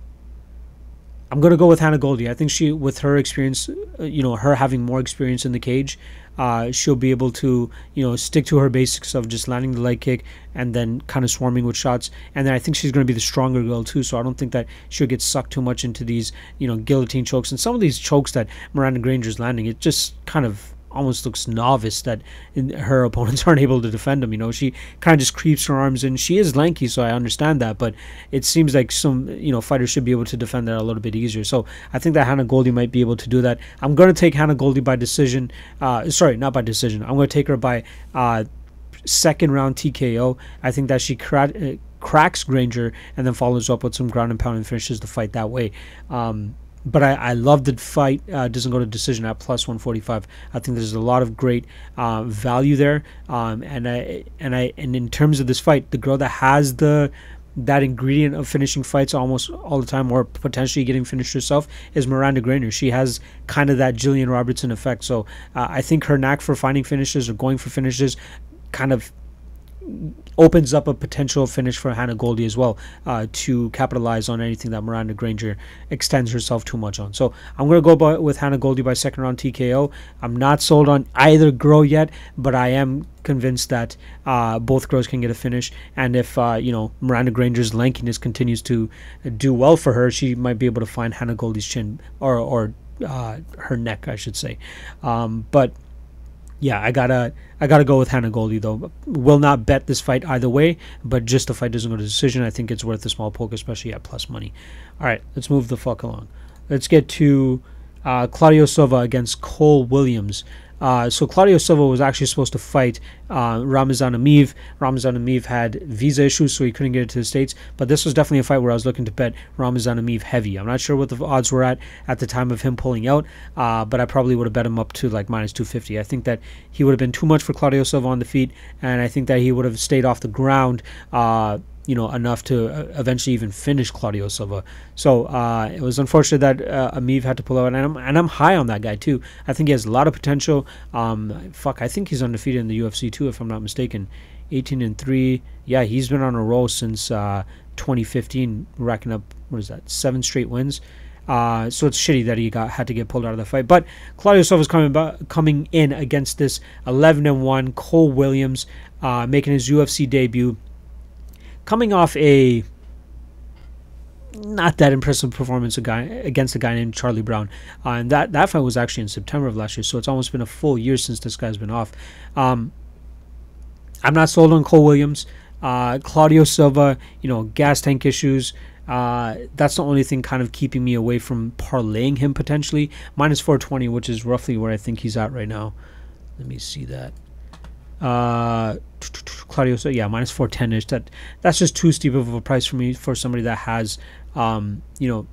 I'm gonna go with Hannah Goldy. I think she, with her experience, uh, you know, her having more experience in the cage, uh, she'll be able to, you know, stick to her basics of just landing the leg kick and then kind of swarming with shots. And then I think she's to be the stronger girl too. So I don't think that she'll get sucked too much into these, you know, guillotine chokes and some of these chokes that Miranda Granger's landing. It just kind of almost looks novice that her opponents <laughs> aren't able to defend him. You know, she kind of just creeps her arms in. She is lanky, so I understand that, but it seems like some you know fighters should be able to defend that a little bit easier. So I think that Hannah Goldy might be able to do that. I'm going to take Hannah Goldy by decision. Uh, sorry, not by decision. I'm going to take her by uh, second round TKO. I think that she cra- uh, cracks Granger and then follows up with some ground and pound and finishes the fight that way. Um, but I, I love the fight. Uh, doesn't go to decision at plus 145. I think there's a lot of great uh, value there. Um, and I and I and in terms of this fight, the girl that has the that ingredient of finishing fights almost all the time, or potentially getting finished herself, is Miranda Granger. She has kind of that Gillian Robertson effect. So uh, I think her knack for finding finishes or going for finishes kind of opens up a potential finish for Hannah Goldy as well uh, to capitalize on anything that Miranda Granger extends herself too much on. So I'm going to go by, with Hannah Goldy by second round TKO. I'm not sold on either girl yet, but I am convinced that uh, both girls can get a finish. And if uh, you know Miranda Granger's lankiness continues to do well for her, she might be able to find Hannah Goldy's chin or or uh, her neck, I should say. Um, but yeah, I gotta I gotta go with Hannah Goldy though. Will not bet this fight either way, but just the fight doesn't go to decision. I think it's worth a small poke, especially at plus money. All right, let's move the fuck along. Let's get to uh, Claudio Silva against Cole Williams. Uh, so Claudio Silva was actually supposed to fight uh, Ramazan Emeev. Ramazan Emeev had visa issues, so he couldn't get it to the states. But this was definitely a fight where I was looking to bet Ramazan Emeev heavy. I'm not sure what the odds were at at the time of him pulling out, uh, but I probably would have bet him up to like minus 250. I think that he would have been too much for Claudio Silva on the feet, and I think that he would have stayed off the ground. You know, enough to uh, eventually even finish Claudio Silva. So uh, it was unfortunate that uh, Emeev had to pull out, and I'm, and I'm high on that guy too. I think he has a lot of potential. Um, fuck, I think he's undefeated in the UFC too, if I'm not mistaken. 18 and three. Yeah, he's been on a roll since uh, 2015, racking up what is that, seven straight wins. Uh, so it's shitty that he got had to get pulled out of the fight. But Claudio Silva is coming coming in against this 11 and one Cole Williams, uh, making his UFC debut coming off a not that impressive performance against a guy named Charlie Brown, uh, and that that fight was actually in September of last year. So it's almost been a full year since this guy's been off. Um, I'm not sold on Cole Williams, uh, Claudio Silva. You know, gas tank issues. Uh, that's the only thing kind of keeping me away from parlaying him potentially minus 420, which is roughly where I think he's at right now. Let me see that. Uh, Claudio, so yeah, minus four ten ish. That that's just too steep of a price for me for somebody that has, um, you know,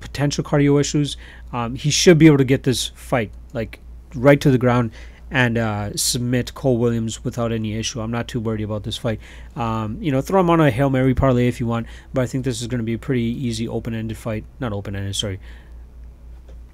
potential cardio issues. Um, he should be able to get this fight like right to the ground and uh, submit Cole Williams without any issue. I'm not too worried about this fight. Um, you know, throw him on a hail mary parlay if you want, but I think this is going to be a pretty easy open-ended fight. Not open-ended, sorry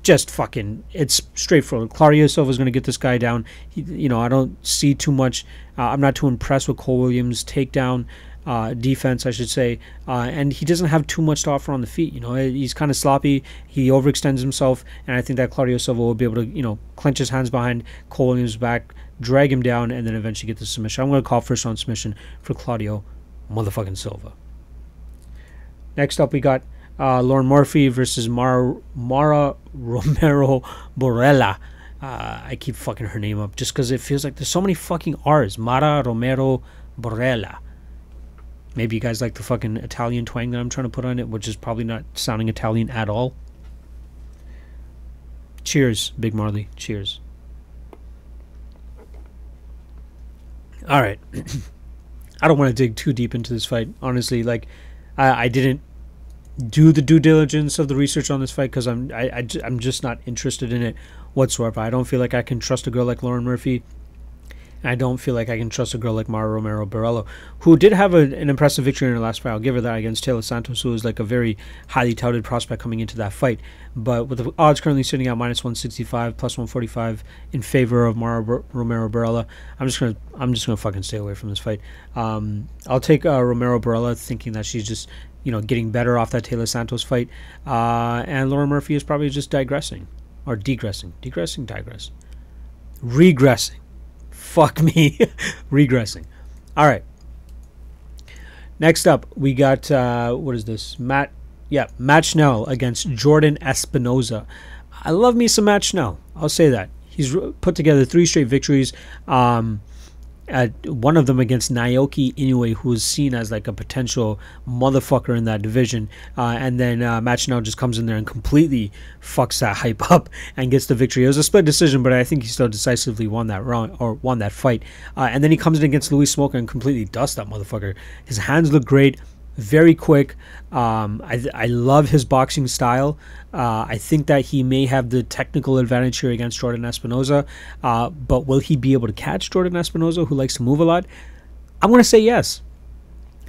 just fucking it's straightforward. Claudio Silva is going to get this guy down. He, you know, I don't see too much. Uh, I'm not too impressed with Cole Williams' takedown uh, defense, I should say, uh, and he doesn't have too much to offer on the feet. You know, he's kind of sloppy. He overextends himself, and I think that Claudio Silva will be able to, you know, clench his hands behind Cole Williams' back, drag him down, and then eventually get the submission. I'm going to call first round submission for Claudio motherfucking Silva. Next up, we got uh, Lauren Murphy versus Mara, Mara Romero Borella. Uh, I keep fucking her name up just because it feels like there's so many fucking R's. Mara Romero Borella. Maybe you guys like the fucking Italian twang that I'm trying to put on it, which is probably not sounding Italian at all. Cheers, Big Marley. Cheers. All right. <coughs> I don't want to dig too deep into this fight. Honestly, like, I, I didn't do the due diligence of the research on this fight because I'm I, I am just not interested in it whatsoever. I don't feel like I can trust a girl like Lauren Murphy. I don't feel like I can trust a girl like Mara Romero Borella, who did have a, an impressive victory in her last fight. I'll give her that against Taila Santos, who was like a very highly touted prospect coming into that fight. But with the odds currently sitting at minus 165, plus 145 in favor of Mara Romero Borella, I'm just gonna I'm just gonna fucking stay away from this fight. Um, I'll take uh, Romero Borella, thinking that she's just you know, getting better off that Taila Santos fight. Uh, and Laura Murphy is probably just digressing or degressing, degressing, digress, regressing. Fuck me, <laughs> regressing. All right. Next up, we got uh, what is this? Matt, yeah, Matt Schnell against Jordan Espinosa. I love me some Matt Schnell. I'll say that he's put together three straight victories. Um, at one of them against Naoki Inoue, who is seen as like a potential motherfucker in that division. Uh, and then uh, Schnell just comes in there and completely fucks that hype up and gets the victory. It was a split decision, but I think he still decisively won that round or won that fight. Uh, and then he comes in against Louis Smolka and completely dusts that motherfucker. His hands look great very quick. Um, I, I love his boxing style. Uh, I think that he may have the technical advantage here against Jordan Espinosa. Uh, but will he be able to catch Jordan Espinosa, who likes to move a lot? I'm going to say yes.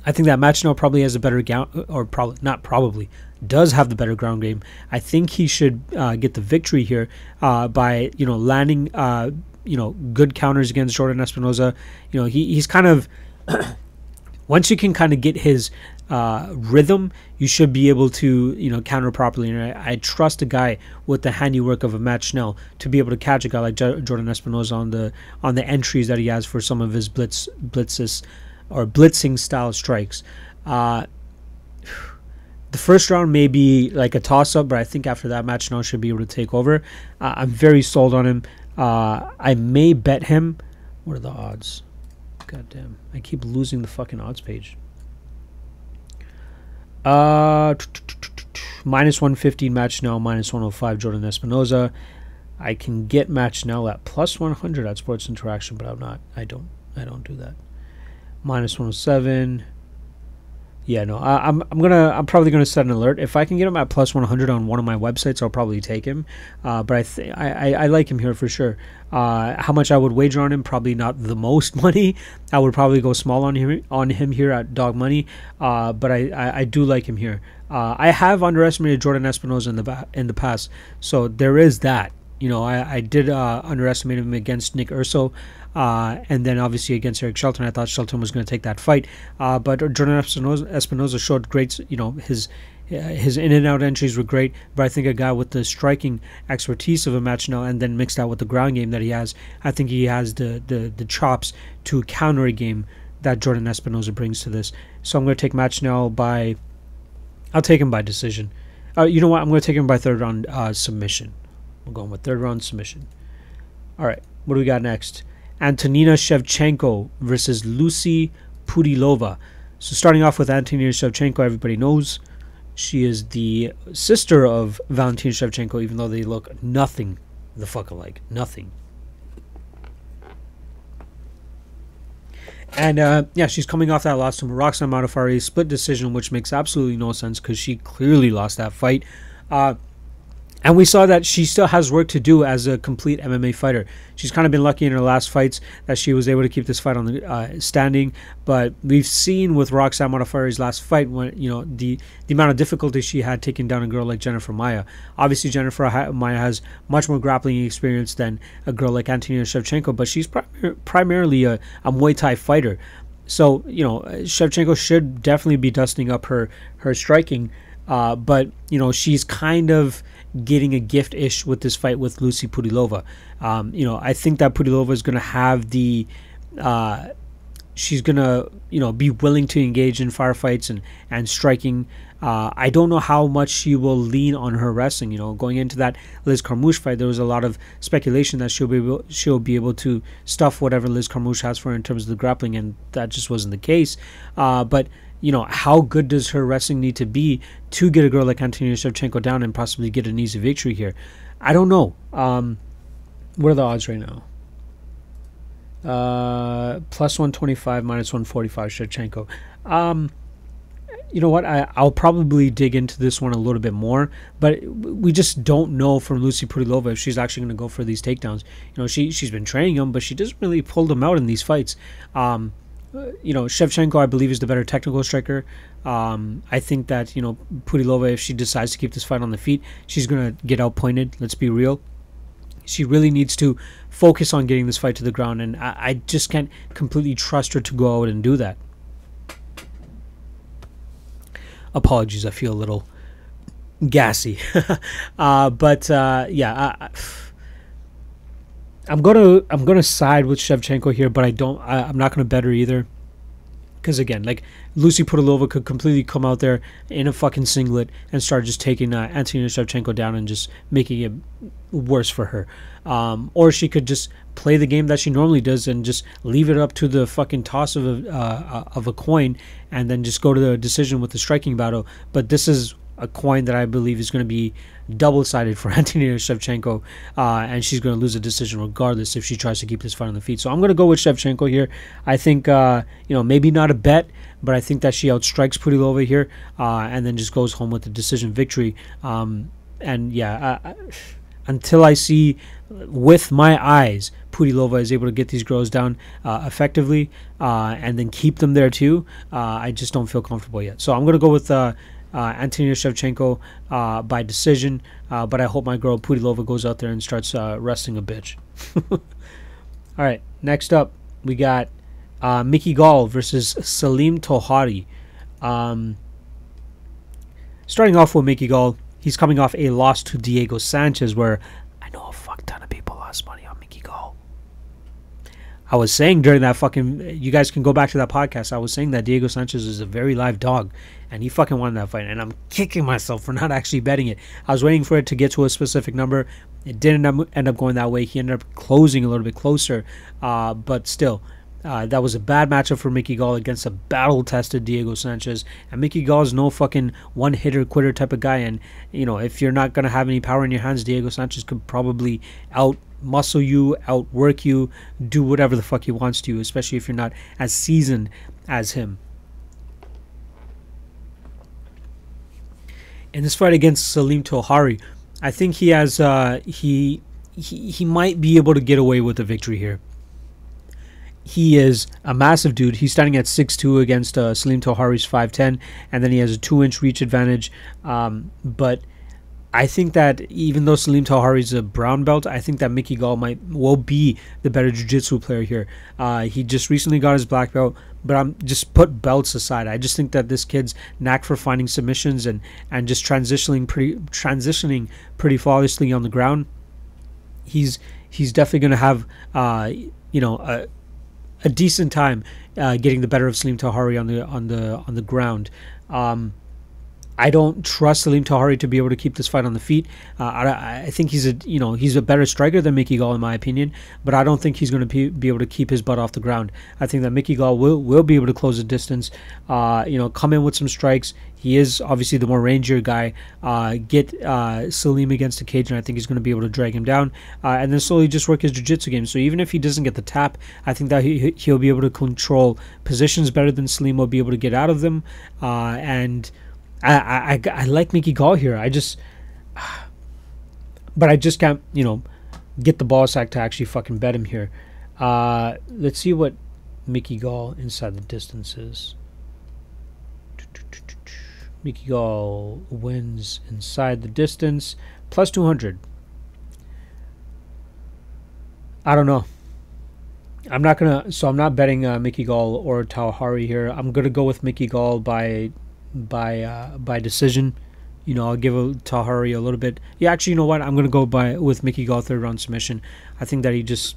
I think that Matt Schnell probably has a better ground, or probably not probably does have the better ground game. I think he should uh, get the victory here uh, by you know landing uh, you know good counters against Jordan Espinosa. You know he, he's kind of <clears throat> once you can kind of get his uh, rhythm, you should be able to you know counter properly. And I, I trust a guy with the handiwork of a Matt Schnell to be able to catch a guy like Jo- Jordan Espinosa on the on the entries that he has for some of his blitz blitzes or blitzing style strikes. Uh, the first round may be like a toss up, but I think after that Matt Schnell should be able to take over. Uh, I'm very sold on him. Uh, I may bet him. What are the odds? God damn. I keep losing the fucking odds page. Uh, minus 115 Matt Schnell, minus 105 Jordan Espinosa. I can get Matt Schnell at plus 100 at Sports Interaction, but I'm not. I don't. I don't do that. Minus 107. Yeah, no, I, I'm I'm gonna I'm probably gonna set an alert if I can get him at plus 100 on one of my websites. I'll probably take him, uh, but I, th- I, I I like him here for sure. Uh, how much I would wager on him? Probably not the most <laughs> money. I would probably go small on him on him here at dog money, uh, but I, I, I do like him here. Uh, I have underestimated Jordan Espinosa in the in the past, so there is that. You know, I, I did uh, underestimate him against Nick Urso, uh, and then obviously against Eric Shelton. I thought Shelton was going to take that fight, uh, but Jordan Espinosa, showed great. You know, his uh, his in and out entries were great, but I think a guy with the striking expertise of a Matt Schnell, and then mixed out with the ground game that he has, I think he has the the, the chops to counter a game that Jordan Espinosa brings to this. So I'm going to take Matt Schnell by. I'll take him by decision. Uh, you know what? I'm going to take him by third round uh, submission. We're going with third round submission. All right, what do we got next? Antonina Shevchenko versus Lucie Pudilova. So starting off with Antonina Shevchenko, everybody knows she is the sister of Valentina Shevchenko, even though they look nothing the fuck alike. Nothing. And uh, yeah, she's coming off that loss to Roxanne Modafferi, split decision, which makes absolutely no sense because she clearly lost that fight. Uh, and we saw that she still has work to do as a complete MMA fighter. She's kind of been lucky in her last fights that she was able to keep this fight on the uh, standing. But we've seen with Roxanne Modafferi's last fight when you know the the amount of difficulty she had taking down a girl like Jennifer Maia. Obviously, Jennifer ha- Maia has much more grappling experience than a girl like Antonina Shevchenko, but she's prim- primarily a, a Muay Thai fighter. So you know, Shevchenko should definitely be dusting up her her striking. Uh, but you know, she's kind of getting a gift ish with this fight with Lucie Pudilova. Um, you know, I think that Pudilova is going to have the. Uh, she's going to, you know, be willing to engage in firefights and, and striking. Uh, I don't know how much she will lean on her wrestling. You know, going into that Liz Carmouche fight, there was a lot of speculation that she'll be able, she'll be able to stuff whatever Liz Carmouche has for her in terms of the grappling, and that just wasn't the case. Uh, but you know, how good does her wrestling need to be to get a girl like Antonina Shevchenko down and possibly get an easy victory here? I don't know. Um, what are the odds right now? Uh, plus 125, minus 145 Shevchenko. Um, you know what? I, I'll probably dig into this one a little bit more, but we just don't know from Lucie Pudilova if she's actually going to go for these takedowns. You know, she she's been training them, but she doesn't really pull them out in these fights. Um, you know, Shevchenko, I believe, is the better technical striker. Um, I think that, you know, Pudilova, if she decides to keep this fight on the feet, she's going to get outpointed. Let's be real. She really needs to focus on getting this fight to the ground, and I, I just can't completely trust her to go out and do that. Apologies, I feel a little gassy. <laughs> uh, but uh, yeah, I, I'm gonna I'm gonna side with Shevchenko here, but I don't. I, I'm not gonna bet her either. Because again, like Lucie Pudilova could completely come out there in a fucking singlet and start just taking uh, Antonina Shevchenko down and just making it worse for her. Um, or she could just play the game that she normally does and just leave it up to the fucking toss of a uh, of a coin and then just go to the decision with the striking battle. But this is a coin that I believe is going to be double sided for <laughs> Antonina Shevchenko, uh, and she's going to lose a decision regardless if she tries to keep this fight on the feet. So I'm going to go with Shevchenko here. I think, uh, you know, maybe not a bet, but I think that she outstrikes Pudilova here and then just goes home with a decision victory. Um, and yeah, I, until I see with my eyes Pudilova is able to get these girls down uh, effectively uh, and then keep them there too, uh, I just don't feel comfortable yet. So I'm going to go with uh, Antonia Shevchenko uh, by decision, uh, but I hope my girl Pudilova goes out there and starts uh, wrestling a bitch. <laughs> All right, next up, we got uh, Mickey Gall versus Salim Touahri. Um, starting off with Mickey Gall, he's coming off a loss to Diego Sanchez, where I know a fuck ton of people lost money on Mickey Gall. I was saying during that fucking, you guys can go back to that podcast. I was saying that Diego Sanchez is a very live dog, and he fucking won that fight. And I'm kicking myself for <laughs> not actually betting it. I was waiting for it to get to a specific number. It didn't end up- going that way. He ended up closing a little bit closer, uh, but still. Uh, that was a bad matchup for Mickey Gall against a battle-tested Diego Sanchez, and Mickey Gall is no fucking one-hitter quitter type of guy. And you know, if you're not gonna have any power in your hands, Diego Sanchez could probably out muscle you, outwork you, do whatever the fuck he wants to you, especially if you're not as seasoned as him. In this fight against Salim Touahri, I think he has uh, he, he he might be able to get away with a victory here. He is a massive dude. He's standing at 6'2 against uh, Salim Touahri's 5'10, and then he has a 2 inch reach advantage. Um, but I think that even though Salim Touahri is a brown belt, I think that Mickey Gall might will be the better jiu-jitsu player here. Uh, he just recently got his black belt, but I'm just put belts aside. I just think that this kid's knack for finding submissions and and just transitioning pretty transitioning pretty flawlessly on the ground. He's he's definitely going to have uh, you know a, a decent time uh, getting the better of Salim Touahri on the on the on the ground. Um, I don't trust Salim Touahri to be able to keep this fight on the feet. Uh, I, I think he's a you know he's a better striker than Mickey Gall in my opinion, but I don't think he's going to be, be able to keep his butt off the ground. I think that Mickey Gall will will be able to close the distance. Uh, you know, come in with some strikes. He is obviously the more rangier guy. Uh, get uh, Salim against the cage, and I think he's going to be able to drag him down, uh, and then slowly just work his jiu-jitsu game. So even if he doesn't get the tap, I think that he he'll be able to control positions better than Salim will be able to get out of them, uh, and. I, I, I, like Mickey Gall here. I just, but I just can't, you know, get the ball sack to actually fucking bet him here. Uh, let's see what Mickey Gall inside the distance is. Mickey Gall wins inside the distance plus 200. I don't know. I'm not gonna. So I'm not betting uh, Mickey Gall or Touahri here. I'm gonna go with Mickey Gall by by uh, by decision. You know, I'll give a Touahri a little bit. Yeah, actually, you know what? I'm gonna go by with Mickey Gall third round submission. I think that he just,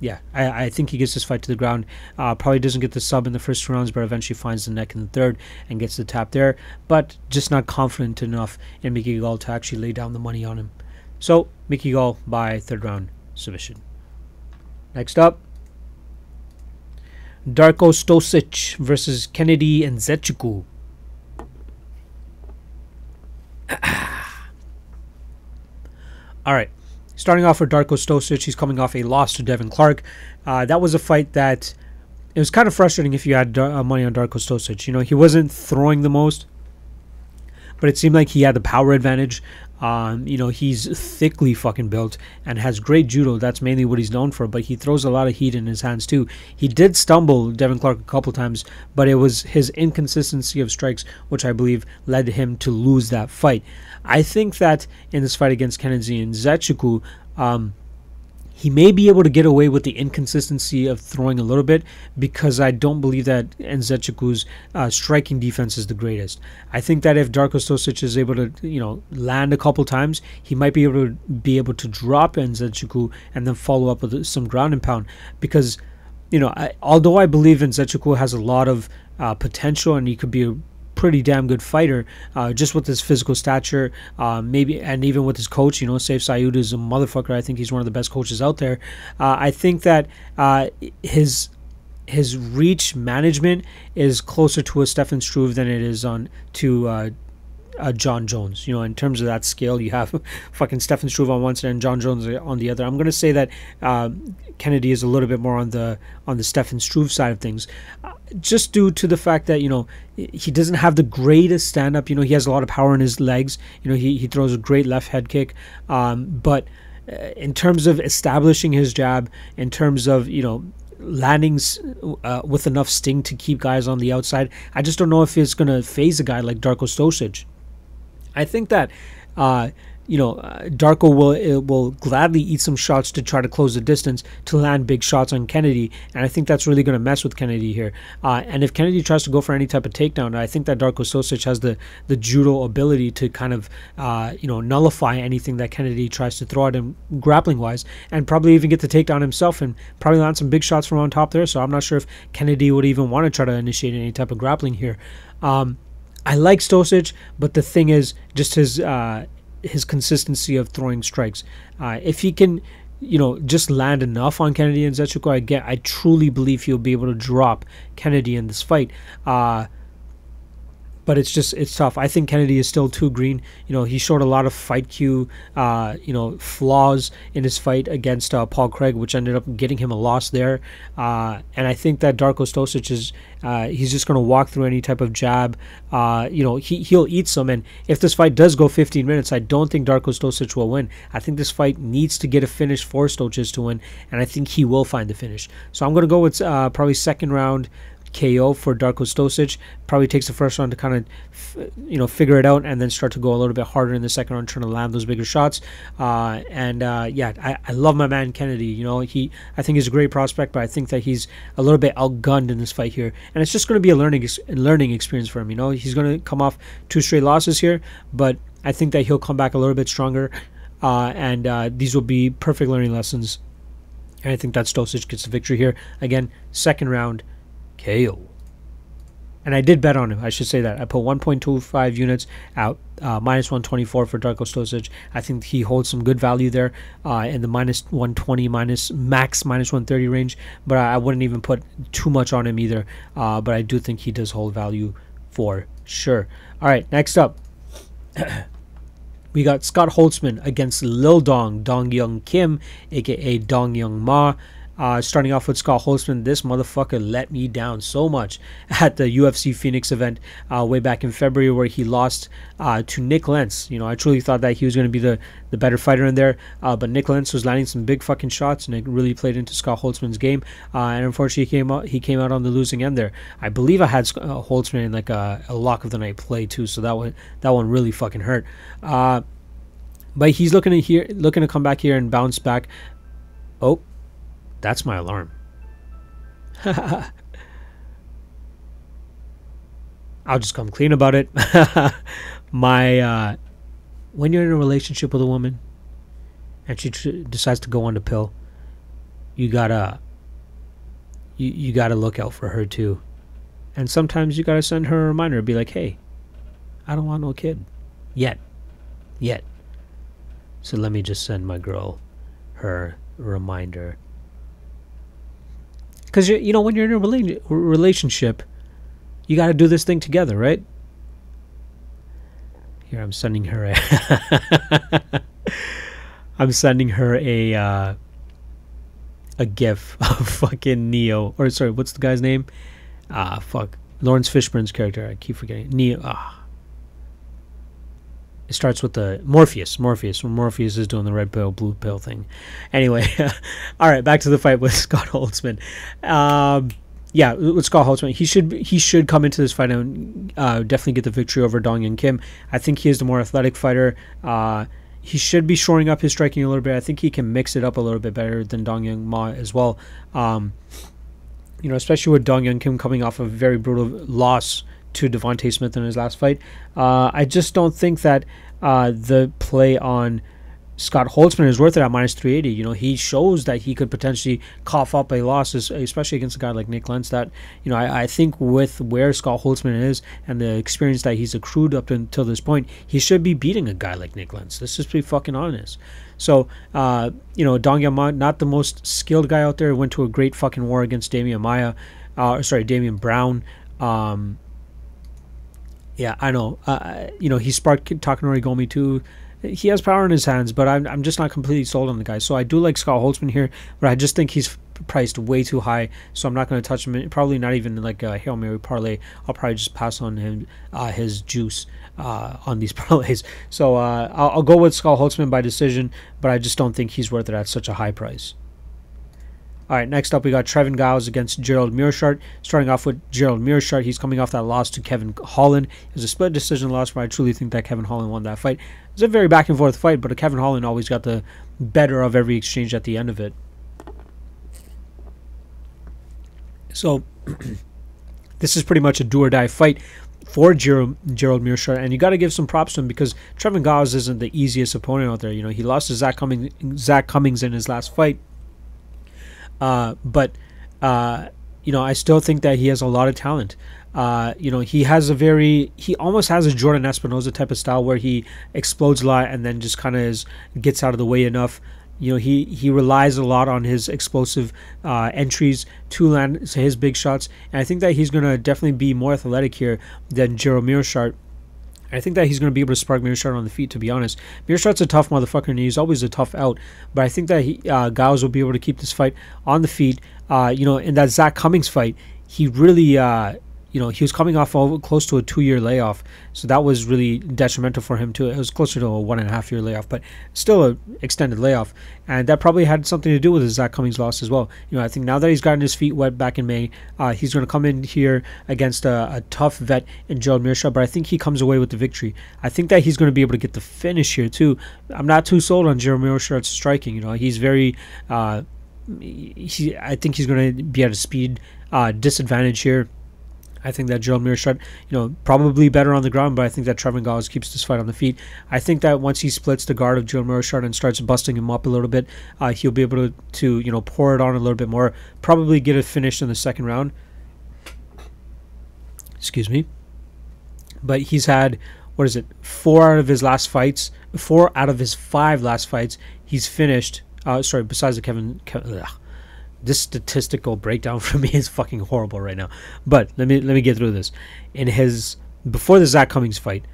yeah, I, I think he gets this fight to the ground. Uh, probably doesn't get the sub in the first two rounds, but eventually finds the neck in the third and gets the tap there. But just not confident enough in Mickey Gall to actually lay down the money on him. So Mickey Gall by third round submission. Next up, Darko Stosic versus Kennedy Nzechukwu. All right. Starting off with Darko Stosic, he's coming off a loss to Devin Clark. Uh, that was a fight that it was kind of frustrating if you had uh, money on Darko Stosic. You know, he wasn't throwing the most, but it seemed like he had the power advantage. Um, you know, he's thickly fucking built and has great judo. That's mainly what he's known for, but he throws a lot of heat in his hands too. He did stumble Devin Clark a couple times, but it was his inconsistency of strikes, which I believe led him to lose that fight. I think that in this fight against Kennedy Nzechukwu, um, he may be able to get away with the inconsistency of throwing a little bit because I don't believe that Nzechukwu's uh, striking defense is the greatest. I think that if Darko Stosic is able to, you know, land a couple times, he might be able to be able to drop Nzechukwu and then follow up with some ground and pound because, you know, I, although I believe Nzechukwu has a lot of uh, potential and he could be a pretty damn good fighter, uh, just with his physical stature, uh, maybe, and even with his coach. You know, Sayif Saud is a motherfucker. I think he's one of the best coaches out there. Uh, I think that uh, his his reach management is closer to a Stefan Struve than it is on to uh, Jon Jones. You know, in terms of that scale, you have <laughs> fucking Stefan Struve on one side and Jon Jones on the other. I'm going to say that uh, Kennedy is a little bit more on the on the Stefan Struve side of things, uh, just due to the fact that you know he doesn't have the greatest stand up. You know, he has a lot of power in his legs. You know, he he throws a great left head kick, um, but uh, in terms of establishing his jab, in terms of you know landings uh, with enough sting to keep guys on the outside. I just don't know if it's going to phase a guy like Darko Stosic. I think that uh, you know, uh, Darko will uh, will gladly eat some shots to try to close the distance to land big shots on Kennedy, and I think that's really going to mess with Kennedy here. Uh, and if Kennedy tries to go for any type of takedown, I think that Darko Stosic has the the judo ability to kind of uh, you know nullify anything that Kennedy tries to throw at him grappling wise, and probably even get the takedown himself and probably land some big shots from on top there. So I'm not sure if Kennedy would even want to try to initiate any type of grappling here. Um, I like Stosic, but the thing is, just his uh, his consistency of throwing strikes. Uh, if he can, you know, just land enough on Kennedy and Nzechukwu, I get. I truly believe he'll be able to drop Kennedy in this fight. Uh, but it's just it's tough. I think Kennedy is still too green. You know, he showed a lot of fight cue, uh, you know, flaws in his fight against uh, Paul Craig, which ended up getting him a loss there. Uh, and I think that Darko Stosic is uh, he's just going to walk through any type of jab. Uh, you know, he he'll eat some. And if this fight does go 15 minutes, I don't think Darko Stosic will win. I think this fight needs to get a finish for Stosic to win, and I think he will find the finish. So I'm going to go with uh, probably second round. KO for Darko Stosic. Probably takes the first round to kind of, you know, figure it out and then start to go a little bit harder in the second round, trying to land those bigger shots. Uh, and uh, yeah, I, I love my man Kennedy. You know, he I think he's a great prospect, but I think that he's a little bit outgunned in this fight here, and it's just going to be a learning learning experience for him. You know, he's going to come off two straight losses here, but I think that he'll come back a little bit stronger, uh, and uh, these will be perfect learning lessons. And I think that Stosic gets the victory here. Again, second round KO. And I did bet on him. I should say that. I put 1.25 units out, uh, minus 124 for Darko Stosic. I think he holds some good value there uh, in the minus 120, minus max minus 130 range. But I, I wouldn't even put too much on him either. Uh, but I do think he does hold value for sure. All right, next up. <clears throat> we got Scott Holtzman against Lil Dong, Dong Hyun Kim, aka Dong Hyun Ma. Uh, starting off with Scott Holtzman, this motherfucker let me down so much <laughs> at the UFC Phoenix event uh, way back in February, where he lost uh, to Nik Lentz. You know, I truly thought that he was going to be the, the better fighter in there, uh, but Nik Lentz was landing some big fucking shots, and it really played into Scott Holtzman's game. Uh, and unfortunately, he came out he came out on the losing end there. I believe I had uh, Holtzman in like a, a, lock of the night play too, so that one that one really fucking hurt. but he's looking to here, looking to come back here and bounce back. Oh, that's my alarm. <laughs> I'll just come clean about it. <laughs> my uh, when you're in a relationship with a woman and she decides to go on the pill, you gotta you, you gotta look out for her too. And sometimes you gotta send her a reminder, be like, hey, I don't want no kid. Yet. Yet. So let me just send my girl her reminder because you, you know when you're in a rela- relationship you got to do this thing together right? Here i'm sending her a <laughs> i'm sending her a uh, a gif of fucking neo or sorry what's the guy's name? Ah fuck. Laurence fishburne's character. I keep forgetting. Neo ah it starts with the Morpheus. Morpheus. When Morpheus is doing the red pill, blue pill thing. Anyway, <laughs> all right, back to the fight with <laughs> Scott Holtzman. Um, yeah, with Scott Holtzman, he should he should come into this fight and uh, definitely get the victory over Dong Hyun Kim. I think he is the more athletic fighter. Uh, he should be shoring up his striking a little bit. I think he can mix it up a little bit better than Dong Hyun Ma as well. Um, you know, especially with Dong Hyun Kim coming off a very brutal loss to Devonte Smith in his last fight. Uh, I just don't think that uh, the play on Scott Holtzman is worth it at minus 380. You know, he shows that he could potentially cough up a loss, especially against a guy like Nik Lentz. That, you know, I, I think with where Scott Holtzman is and the experience that he's accrued up until this point, he should be beating a guy like Nik Lentz. Let's just be fucking honest. So, uh, you know, Dong Yama, not the most skilled guy out there, went to a great fucking war against Demian Maia, uh, sorry, Damian Brown. Um, Yeah, I know. Uh, you know, he sparked Takanori Gomi too. He has power in his hands, but I'm, I'm just not completely sold on the guy. So I do like Scott Holtzman here, but I just think he's priced way too high. So I'm not going to touch him. Probably not even like a Hail Mary parlay. I'll probably just pass on him uh, his juice uh, on these <laughs> parlays. So uh, I'll, I'll go with Scott Holtzman by decision, but I just don't think he's worth it at such a high price. All right, next up we got Trevin Giles against Gerald Meerschaert. Starting off with Gerald Meerschaert, he's coming off that loss to Kevin Holland. It was a split decision loss, but I truly think that Kevin Holland won that fight. It was a very back and forth fight, but Kevin Holland always got the better of every exchange at the end of it. So <clears throat> this is pretty much a do or die fight for Gerald, Gerald and you got to give some props to him because Trevin Giles isn't the easiest opponent out there. You know, he lost to Zach Zach Cummings in his last fight uh, but uh, you know, I still think that he has a lot of talent. Uh, you know, he has a very he almost has a Jordan Espinosa type of style where he explodes a lot and then just kind of gets out of the way enough. You know, he he relies a lot on his explosive uh, entries to land his big shots, and I think that he's going to definitely be more athletic here than Gerald Meerschaert. I think that he's going to be able to spark Meerschaert on the feet. To be honest, Meerschaert's a tough motherfucker, and he's always a tough out. But I think that he, uh, Giles will be able to keep this fight on the feet. Uh, you know, in that Zach Cummings fight, he really uh, you know, he was coming off over close to a two year layoff. So that was really detrimental for him, too. It was closer to a one and a half year layoff, but still a extended layoff. And that probably had something to do with his Zach Cummings loss as well. You know, I think now that he's gotten his feet wet back in May, uh, he's going to come in here against a, a tough vet in Gerald Meerschaert, but I think he comes away with the victory. I think that he's going to be able to get the finish here, too. I'm not too sold on Gerald Meerschaert's striking. You know, he's very. Uh, he, I think he's going to be at a speed uh, disadvantage here. I think that Gerald Meerschaert, you know, probably better on the ground, but I think that Trevin Giles keeps this fight on the feet. I think that once he splits the guard of Gerald Meerschaert and starts busting him up a little bit, uh, he'll be able to, to, you know, pour it on a little bit more, probably get it finished in the second round. Excuse me. But he's had, what is it, four out of his last fights, four out of his five last fights, he's finished. Uh, sorry, besides the Kevin, Kevin ugh, this statistical breakdown <laughs> for me is fucking horrible right now. But let me let me get through this. In his before the Zach Cummings fight,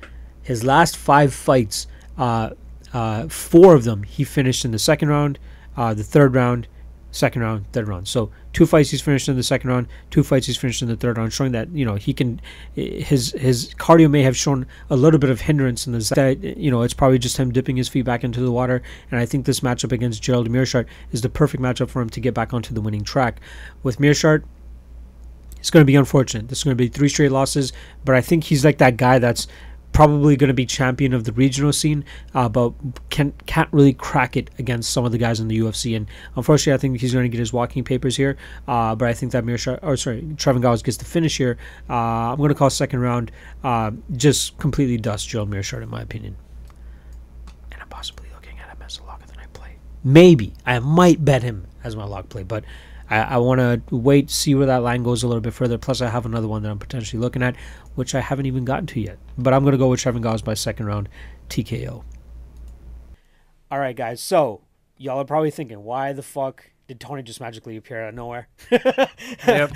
his last five fights, uh, uh, four of them he finished in the second round, uh, the third round, second round, third round. So two fights he's finished in the second round, two fights he's finished in the third round, showing that you know he can. His his cardio may have shown a little bit of hindrance in the that you know it's probably just him dipping his feet back into the water. And I think this matchup against Gerald Meerschaert is the perfect matchup for him to get back onto the winning track. With Meerschaert, it's going to be unfortunate. This is going to be three straight losses, but I think he's like that guy that's probably going to be champion of the regional scene, uh, but can can't really crack it against some of the guys in the UFC. And unfortunately, I think he's going to get his walking papers here. Uh, but I think that Meerschaert, or sorry, Trevin Giles gets the finish here. Uh, I'm going to call second round uh, just completely dust Joe Meerschaert, in my opinion. And I'm possibly looking at him as a lock of the night play. Maybe I might bet him as my lock play, but I, I want to wait, see where that line goes a little bit further. Plus, I have another one that I'm potentially looking at, which I haven't even gotten to yet. But I'm going to go with Trevin Giles by second round TKO. All right, guys. So, y'all are probably thinking, why the fuck did Tony just magically appear out of nowhere? Yep.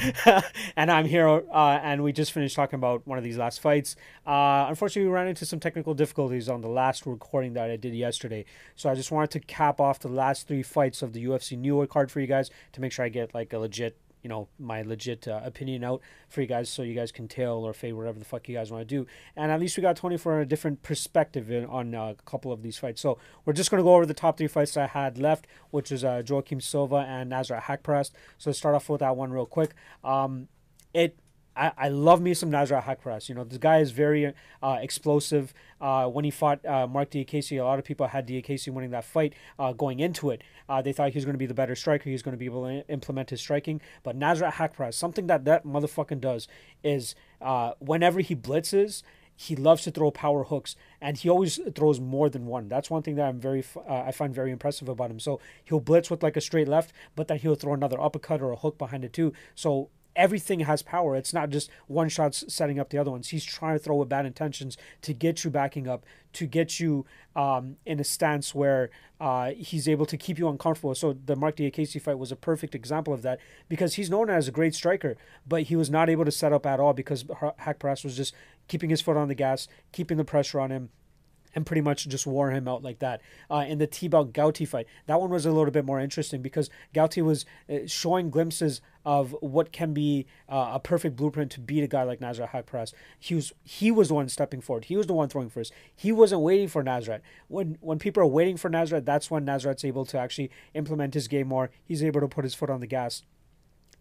<laughs> and I'm here, uh, and we just finished talking about one of these last fights. Uh, unfortunately, we ran into some technical difficulties on the last recording that I did yesterday. So I just wanted to cap off the last three fights of the UFC New York card for you guys to make sure I get like a legit you know my legit uh, opinion out for you guys so you guys can tail or fade whatever the fuck you guys want to do. And at least we got 20 for a different perspective in, on uh, a couple of these fights. So we're just going to go over the top three fights i had left which is uh, joaquim silva and Nasrat Haqparast. so let's start off with that one real quick. Um, it I, I love me some Nasrat Haqparast. You know, this guy is very uh, explosive. Uh, when he fought uh, Marc Diakiese, a lot of people had Diakiese winning that fight uh, going into it. Uh, they thought he was going to be the better striker. He was going to be able to implement his striking. But Nasrat Haqparast, something that that motherfucking does is uh, whenever he blitzes, he loves to throw power hooks and he always throws more than one that's one thing that i'm very uh, i find very impressive about him so he'll blitz with like a straight left but then he'll throw another uppercut or a hook behind it too so everything has power. It's not just one shots setting up the other ones. He's trying to throw with bad intentions to get you backing up, to get you um, in a stance where uh, he's able to keep you uncomfortable. So the Marc Diakiese fight was a perfect example of that because he's known as a great striker, but he was not able to set up at all because Haqparast was just keeping his foot on the gas, keeping the pressure on him, and pretty much just wore him out like that. Uh, in the Thibault Gouti fight, that one was a little bit more interesting because Gouti was uh, showing glimpses of what can be uh, a perfect blueprint to beat a guy like Nasrat Haqparast. He was he was the one stepping forward. He was the one throwing first. He wasn't waiting for Nasrat. When when people are waiting for Nasrat, that's when Nasrat's able to actually implement his game more. He's able to put his foot on the gas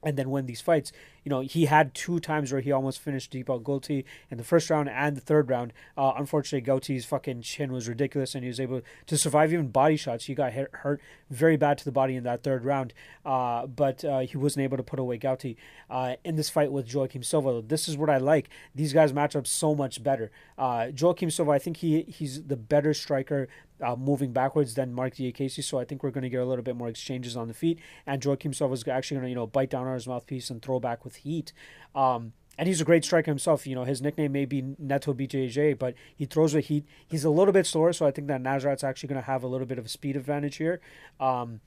and then win these fights. You know, he had two times where he almost finished Deepak Gulti in the first round and the third round. Uh, unfortunately, Gouti's fucking chin was ridiculous, and he was able to survive even body shots. He got hit, hurt very bad to the body in that third round, uh, but uh, he wasn't able to put away Gouti uh, in this fight with Joaquim Silva. This is what I like. These guys match up so much better. Uh, Joaquim Silva, I think he he's the better striker uh, moving backwards than Marc Diakiese. So I think we're going to get a little bit more exchanges on the feet. And Joaquim Silva is actually going to, you know, bite down on his mouthpiece and throw back with heat. Um, and he's a great striker himself. You know, his nickname may be Neto BJJ, but he throws with heat. He's a little bit slower, so I think that Nasrat's actually going to have a little bit of a speed advantage here. Um,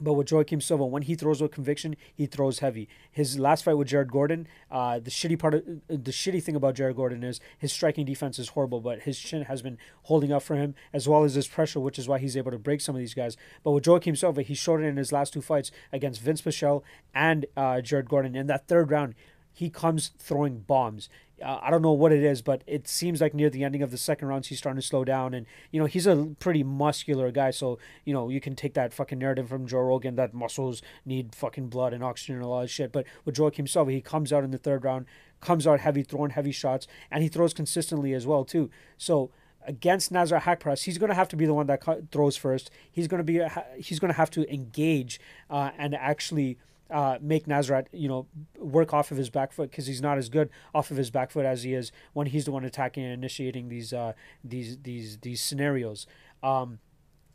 but with Joaquim Silva, when he throws with conviction, he throws heavy. His last fight with Jared Gordon, uh, the shitty part, of, the shitty thing about Jared Gordon is his striking defense is horrible, but his chin has been holding up for him as well as his pressure, which is why he's able to break some of these guys. But with Joaquim Silva, he showed it in his last two fights against Vince Pichel and uh, Jared Gordon. In that third round, he comes throwing bombs. Uh, I don't know what it is, but it seems like near the ending of the second round, he's starting to slow down. And, you know, he's a pretty muscular guy. So, you know, you can take that fucking narrative from Joe Rogan that muscles need fucking blood and oxygen and a lot of shit. But with Joaquim Silva, he comes out in the third round, comes out heavy, throwing heavy shots, and he throws consistently as well, too. So, against Nasrat Haqparast, he's going to have to be the one that throws first. He's going to be he's going to have to engage uh, and actually uh, make Nasrat, you know, work off of his back foot because he's not as good off of his back foot as he is when he's the one attacking and initiating these uh, these these these scenarios. Um,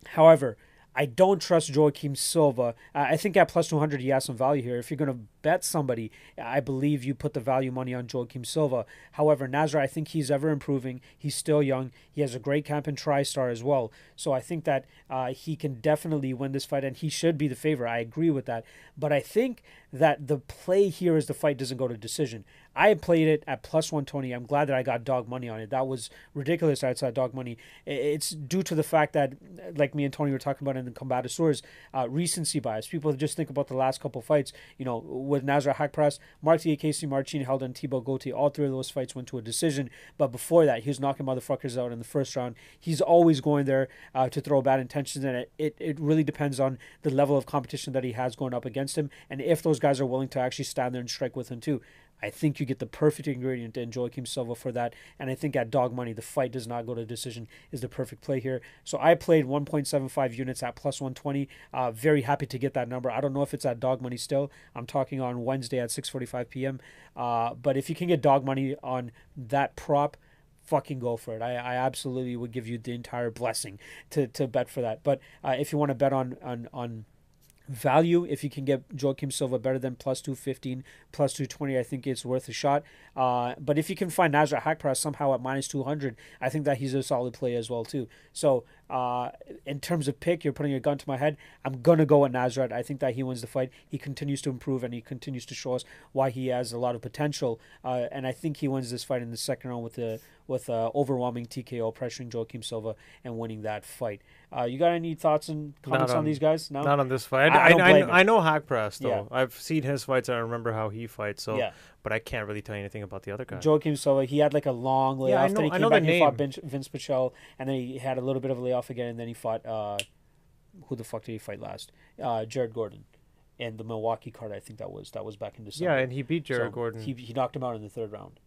however, I don't trust Joaquim Silva. Uh, I think at plus 200 he has some value here. If you're going to bet somebody, I believe you put the value money on Joaquim Silva. However, Nasrat, I think he's ever improving. He's still young. He has a great camp in TriStar as well. So I think that uh, he can definitely win this fight and he should be the favorite. I agree with that. But I think that the play here is the fight doesn't go to decision. I played it at plus 120. I'm glad that I got dog money on it. That was ridiculous I outside dog money. It's due to the fact that, like me and Tony were talking about in the Combatosaurus, uh, recency bias. People just think about the last couple fights. You know, with Nasrat Haqparast, Marc Diakiese Marcin Held on Thibault Gouti. All three of those fights went to a decision. But before that, he was knocking motherfuckers out in the first round. He's always going there uh, to throw bad intentions, and it, it, it really depends on the level of competition that he has going up against him, and if those guys are willing to actually stand there and strike with him too. I think you get the perfect ingredient in Joaquim Silva for that. And I think at dog money, the fight does not go to decision is the perfect play here. So I played 1.75 units at plus 120. Uh, very happy to get that number. I don't know if it's at dog money still. I'm talking on Wednesday at 6:45 p.m. Uh, but if you can get dog money on that prop, fucking go for it. I, I absolutely would give you the entire blessing to, to bet for that. But uh, if you want to bet on on on value. If you can get Joaquim Silva better than plus 215 plus 220 I think it's worth a shot. Uh, but if you can find Nasrat Haqparast somehow at minus 200 I think that he's a solid play as well too. So uh, in terms of pick you're putting a gun to my head. I'm gonna go at Nasrat I think that he wins the fight. He continues to improve and he continues to show us why he has a lot of potential uh, and I think he wins this fight in the second round with the with uh, overwhelming TKO pressuring Joaquim Silva and winning that fight uh, you got any thoughts and comments on, on- these guys no Not on this fight. I- I, I I. I know Haqparast though. Yeah. I've seen his fights. I remember how he fights. So, Yeah. but I can't really tell you anything about the other guy. Joaquim Silva, he had like a long layoff. Yeah, I then know- he I came know back and fought. Vince, Vince Pichel, and then he had a little bit of a layoff again, and then he fought uh, who the fuck did he fight last? Uh, Jared Gordon, and the Milwaukee card. I think that was that was back in December. yeah, and he beat Jared So Gordon. He he knocked him out in the third round.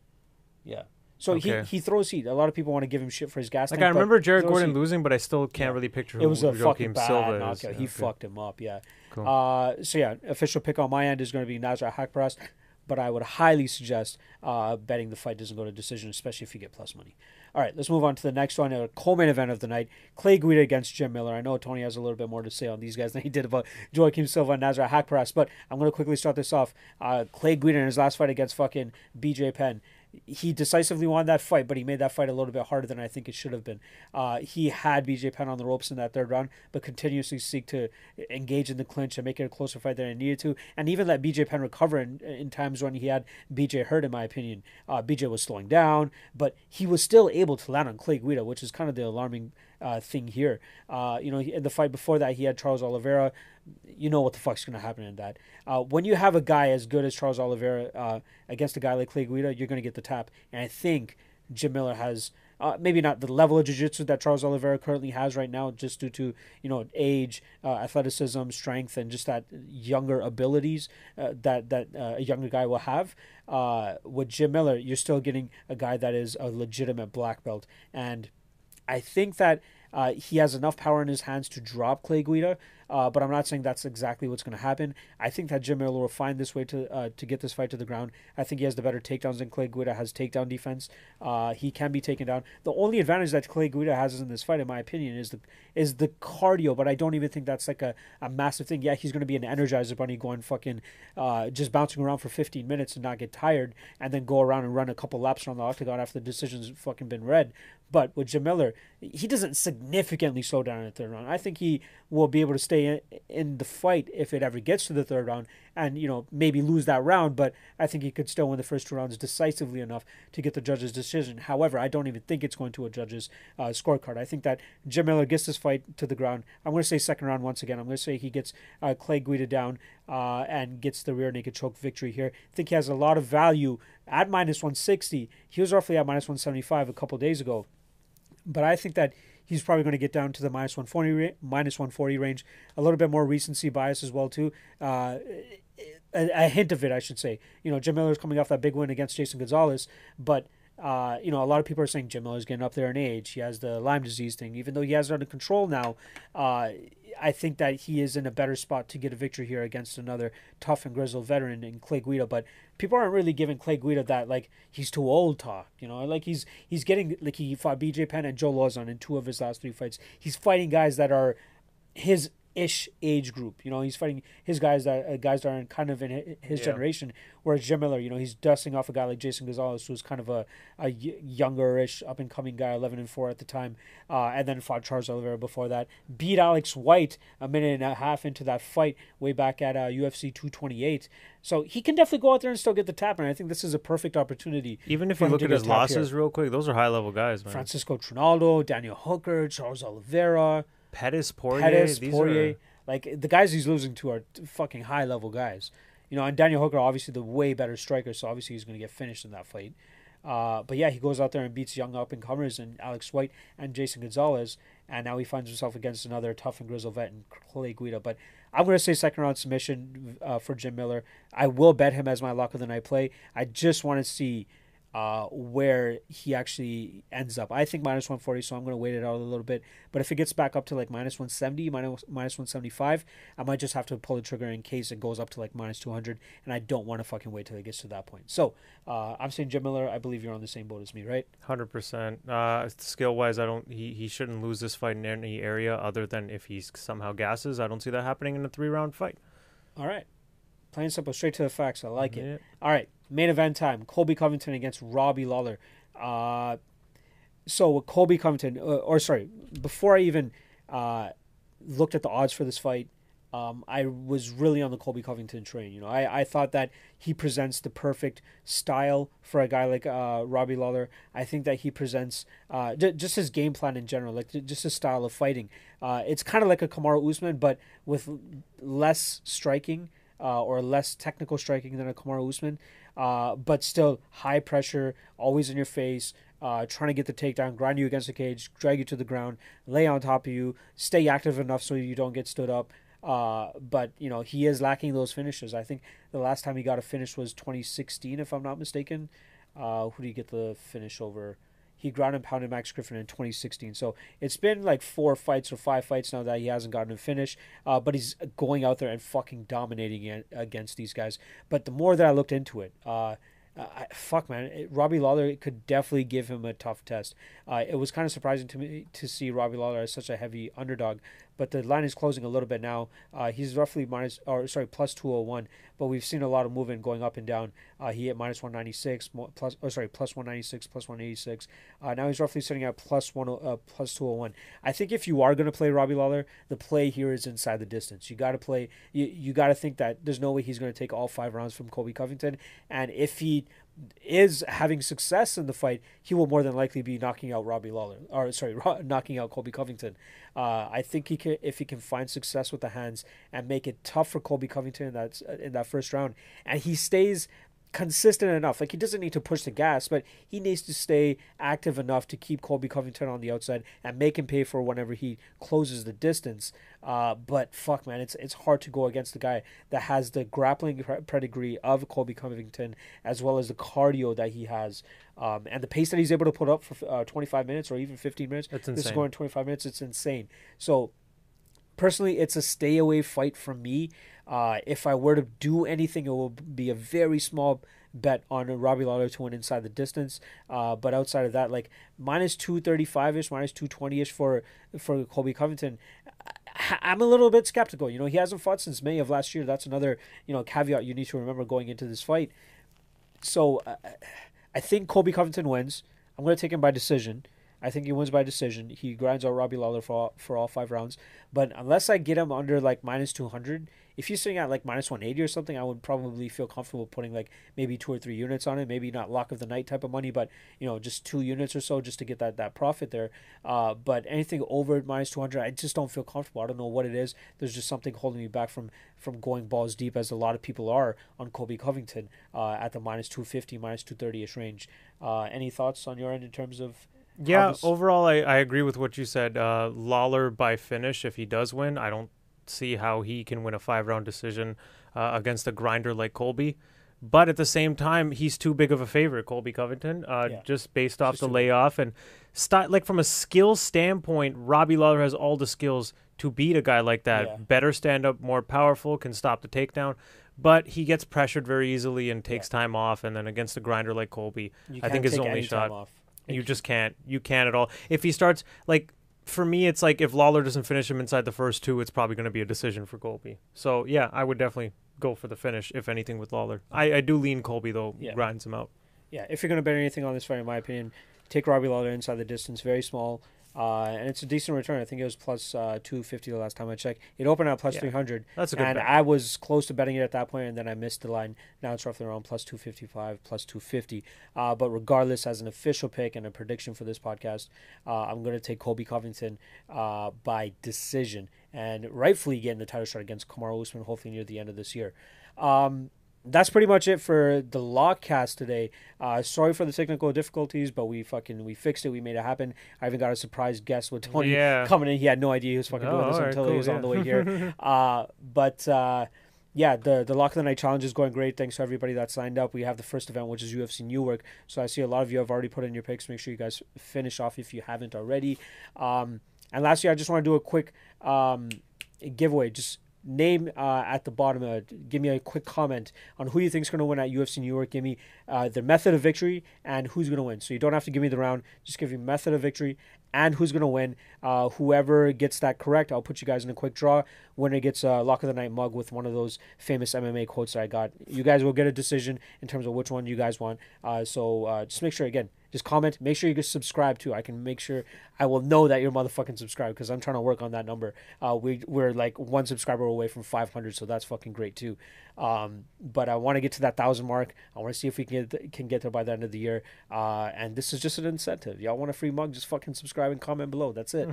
Yeah. So Okay. he, he throws heat. A lot of people want to give him shit for his gas. like tank, I remember Jared Gordon heat. losing, but I still can't Yeah. really picture It was a Joaquim fucking bad Silva knockout. is. He okay. fucked him up. Yeah. Cool. Uh, so yeah, official pick on my end is going to be Nasrat Haqparast, but I would highly suggest uh, betting the fight doesn't go to decision, especially if you get plus money. All right, let's move on to the next one, a co-main event of the night: Clay Guida against Jim Miller. I know Tony has a little bit more to say on these guys than he did about Joaquim Silva and Nasrat Haqparast, but I'm going to quickly start this off. Uh, Clay Guida in his last fight against fucking BJ Penn. He decisively won that fight, but he made that fight a little bit harder than I think it should have been. Uh, he had BJ Penn on the ropes in that third round, but continuously seek to engage in the clinch and make it a closer fight than it needed to, and even let BJ Penn recover in, in times when he had BJ hurt. In my opinion, uh, BJ was slowing down, but he was still able to land on Clay Guida, which is kind of the alarming uh, thing here. Uh, you know, in the fight before that, he had Charles Oliveira. You know what the fuck's going to happen in that. Uh, when you have a guy as good as Charles Oliveira uh, against a guy like Clay Guida, you're going to get the tap. And I think Jim Miller has uh, maybe not the level of jiu-jitsu that Charles Oliveira currently has right now, just due to you know age, uh, athleticism, strength, and just that younger abilities that that a younger guy will have. With Jim Miller, you're still getting a guy that is a legitimate black belt, and I think that uh, he has enough power in his hands to drop Clay Guida, uh, but I'm not saying that's exactly what's going to happen. I think that Jim Miller will find this way to uh, to get this fight to the ground. I think he has the better takedowns than Clay Guida has takedown defense. Uh, he can be taken down. The only advantage that Clay Guida has in this fight, in my opinion, is the is the cardio. But I don't even think that's like a, a massive thing. Yeah, he's going to be an energizer bunny going fucking uh, just bouncing around for 15 minutes and not get tired, and then go around and run a couple laps around the octagon after the decision's fucking been read. But with Jim Miller, he doesn't significantly slow down in the third round. I think he will be able to stay in, in the fight if it ever gets to the third round and, you know, maybe lose that round. But I think he could still win the first two rounds decisively enough to get the judge's decision. However, I don't even think it's going to a judge's uh, scorecard. I think that Jim Miller gets this fight to the ground. I'm going to say second round once again. I'm going to say he gets uh, Clay Guida down uh, and gets the rear naked choke victory here. I think he has a lot of value at minus 160. He was roughly at minus 175 a couple days ago but I think that he's probably going to get down to the minus 140 minus 140 range. A little bit more recency bias as well too. Uh, a, a, hint of it, I should say. You know, Jim Miller's coming off that big win against Jason Gonzalez, but uh, you know, a lot of people are saying Jim Miller's getting up there in age. He has the Lyme disease thing, even though he has it under control now. Uh, I think that he is in a better spot to get a victory here against another tough and grizzled veteran in Clay Guida. But people aren't really giving Clay Guida that like he's too old talk. You know, like he's he's getting like he fought B.J. Penn and Joe Lauzon in two of his last three fights. He's fighting guys that are his ish age group. You know, he's fighting his guys that uh, guys that are in kind of in his Yeah. generation. Whereas Jim Miller, you know, he's dusting off a guy like Jason Gonzalez, who's kind of a younger-ish, up-and-coming guy, eleven and four at the time, uh, and then fought Charles Oliveira before that. Beat Alex White a minute and a half into that fight, way back at uh, UFC 228. So he can definitely go out there and still get the tap, and I think this is a perfect opportunity. Even if you look at his tapped here. losses real quick, those are high level guys, man. Francisco Trinaldo, Daniel Hooker, Charles Oliveira. Pettis, Poirier, Pettis, these Poirier. are Like the guys he's losing to are fucking high level guys. You know, and Daniel Hooker obviously the way better striker, so obviously he's going to get finished in that fight. Uh, but yeah, he goes out there and beats young up and comers and Alex White and Jason Gonzalez, and now he finds himself against another tough and grizzled vet in Clay Guida. But I'm going to say second round submission uh, for Jim Miller. I will bet him as my lock of the night play. I just want to see uh, where he actually ends up. I think minus 140, so I'm going to wait it out a little bit. But if it gets back up to like minus 170, minus, minus 175, I might just have to pull the trigger in case it goes up to like minus 200. And I don't want to fucking wait till it gets to that point. So uh, I'm saying Jim Miller. I believe you're on the same boat as me, right? hundred percent. Uh, skill wise, I don't. He, he shouldn't lose this fight in any area other than if he somehow gasses. I don't see that happening in a three round fight. All right. Plain simple, straight to the facts. I like it. All right, main event time. Colby Covington against Robbie Lawler. Uh, so with Colby Covington, uh, or sorry, before I even uh, looked at the odds for this fight, um, I was really on the Colby Covington train. You know, I, I thought that he presents the perfect style for a guy like uh, Robbie Lawler. I think that he presents uh, j- just his game plan in general, like just his style of fighting. Uh, it's kind of like a Kamaru Usman, but with l- less striking uh, or less technical striking than a Kamaru Usman, uh, but still high pressure, always in your face, uh, trying to get the takedown, grind you against the cage, drag you to the ground, lay on top of you, stay active enough so you don't get stood up. Uh, but you know he is lacking those finishes. I think the last time he got a finish was 2016, if I'm not mistaken. Uh, who do you get the finish over? He ground and pounded Max Griffin in 2016. So it's been like four fights or five fights now that he hasn't gotten a finish. Uh, but he's going out there and fucking dominating against these guys. But the more that I looked into it, uh, I, fuck man, Robbie Lawler could definitely give him a tough test. Uh, it was kind of surprising to me to see Robbie Lawler as such a heavy underdog, but the line is closing a little bit now. Uh, he's roughly minus, or sorry, plus 201, but we've seen a lot of movement going up and down. Uh, he hit minus 196, mo- plus, oh, sorry, plus 196, plus 186. Uh, now he's roughly sitting at plus one, uh, plus 201. I think if you are going to play Robbie Lawler, the play here is inside the distance. You got to play, you, you got to think that there's no way he's going to take all five rounds from Colby Covington. And if he is having success in the fight, he will more than likely be knocking out Robbie Lawler, or sorry, <laughs> knocking out Colby Covington. Uh, I think he can, if he can find success with the hands and make it tough for Colby Covington in that in that first round, and he stays consistent enough. Like he doesn't need to push the gas, but he needs to stay active enough to keep Colby Covington on the outside and make him pay for whenever he closes the distance. Uh, but fuck, man, it's it's hard to go against the guy that has the grappling pedigree of Colby Covington as well as the cardio that he has. Um, and the pace that he's able to put up for uh, 25 minutes or even 15 minutes. That's insane. This is going 25 minutes. It's insane. So personally it's a stay away fight for me uh, if i were to do anything it will be a very small bet on robbie lawler to win inside the distance uh, but outside of that like minus 235ish minus 220ish for for colby covington i'm a little bit skeptical you know he hasn't fought since may of last year that's another you know caveat you need to remember going into this fight so uh, I think Colby Covington wins. I'm going to take him by decision. I think he wins by decision. He grinds out Robbie Lawler for all, for all five rounds. But unless I get him under like minus 200, if you're sitting at like minus 180 or something, I would probably feel comfortable putting like maybe two or three units on it. Maybe not lock of the night type of money, but you know just two units or so just to get that that profit there. Uh, but anything over minus 200, I just don't feel comfortable. I don't know what it is. There's just something holding me back from from going balls deep as a lot of people are on Colby Covington uh, at the minus 250, minus 230 ish range. Uh, any thoughts on your end in terms of Yeah, overall, I, I agree with what you said. Uh, Lawler by finish, if he does win, I don't see how he can win a five round decision uh, against a grinder like Colby. But at the same time, he's too big of a favorite, Colby Covington, uh, Yeah. just based off Just the layoff and sti- like from a skill standpoint, Robbie Lawler has all the skills to beat a guy like that. Yeah. Better stand up, more powerful, can stop the takedown. But he gets pressured very easily and takes time off. And then against a grinder like Colby, I think his only shot- off. You just can't. You can't at all. If he starts like for me, it's like if Lawler doesn't finish him inside the first two, it's probably going to be a decision for Colby. So yeah, I would definitely go for the finish if anything with Lawler. I, I do lean Colby though. Yeah. Grinds him out. Yeah, if you're going to bet anything on this fight, in my opinion, take Robbie Lawler inside the distance, very small, uh, and it's a decent return. I think it was plus uh, 250 the last time I checked. It opened at plus Yeah. 300, That's a good and bet. I was close to betting it at that point, and then I missed the line. Now it's roughly around plus 255, plus 250. Uh, but regardless, as an official pick and a prediction for this podcast, uh, I'm going to take Colby Covington uh, by decision and rightfully getting the title shot against Kamaru Usman, hopefully near the end of this year. Um, that's pretty much it for the log cast today. Uh, sorry for the technical difficulties, but we fucking we fixed it. We made it happen. I even got a surprise guest with Tony Yeah. coming in. He had no idea he was fucking doing Oh, this alright, until he cool, was on the way here. <laughs> uh, but uh, yeah, the the lock of the night challenge is going great. Thanks to everybody that signed up. We have the first event, which is UFC Newark. So I see a lot of you have already put in your picks. Make sure you guys finish off if you haven't already. Um, and lastly, I just want to do a quick um, giveaway. Just name uh, at the bottom. Uh, give me a quick comment on who you think is going to win at UFC New York. Give me uh, the method of victory and who's going to win. So you don't have to give me the round. Just give me method of victory and who's going to win. Uh, whoever gets that correct, I'll put you guys in a quick draw. Winner gets a lock of the night mug with one of those famous MMA quotes that I got. You guys will get a decision in terms of which one you guys want. Uh, so uh, just make sure again. Just comment. Make sure you get subscribe too. I can make sure I will know that you're motherfucking subscribed because I'm trying to work on that number. Uh, we we're like one subscriber away from 500, so that's fucking great too. Um, but I want to get to that thousand mark. I want to see if we can get, can get there by the end of the year. Uh, and this is just an incentive. Y'all want a free mug? Just fucking subscribe and comment below. That's it.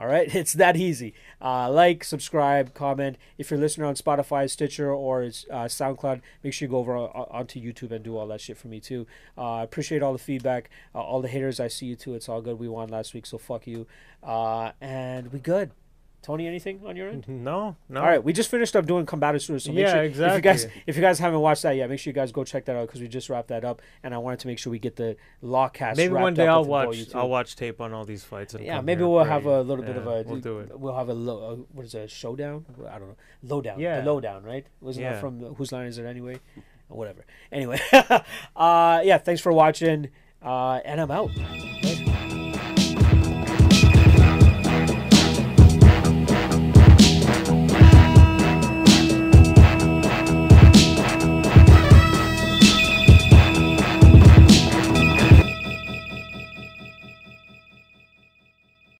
All right, <laughs> it's that easy. Uh, like, subscribe, comment. If you're listening on Spotify, Stitcher, or uh, SoundCloud, make sure you go over on, onto YouTube and do all that shit for me too. Uh, I appreciate all the feedback, uh, all the haters. I see you too. It's all good. We won last week, so fuck you. Uh, and we good. Tony, anything on your end? No, no. All right, we just finished up doing Combative Stories. So make Yeah, sure, If you guys, exactly. if you guys haven't watched that yet, make sure you guys go check that out because we just wrapped that up, and I wanted to make sure we get the law cast. Maybe one day I'll watch. I'll watch tape on all these fights. And Yeah, maybe we'll have a little bit of a. We'll do it. We'll have a low. Uh, what is it? A showdown? I don't know. Lowdown. Yeah. The lowdown, right? Wasn't that Yeah. from whose line is it anyway? Whatever. Anyway, <laughs> uh, yeah. Thanks for watching, uh, and I'm out.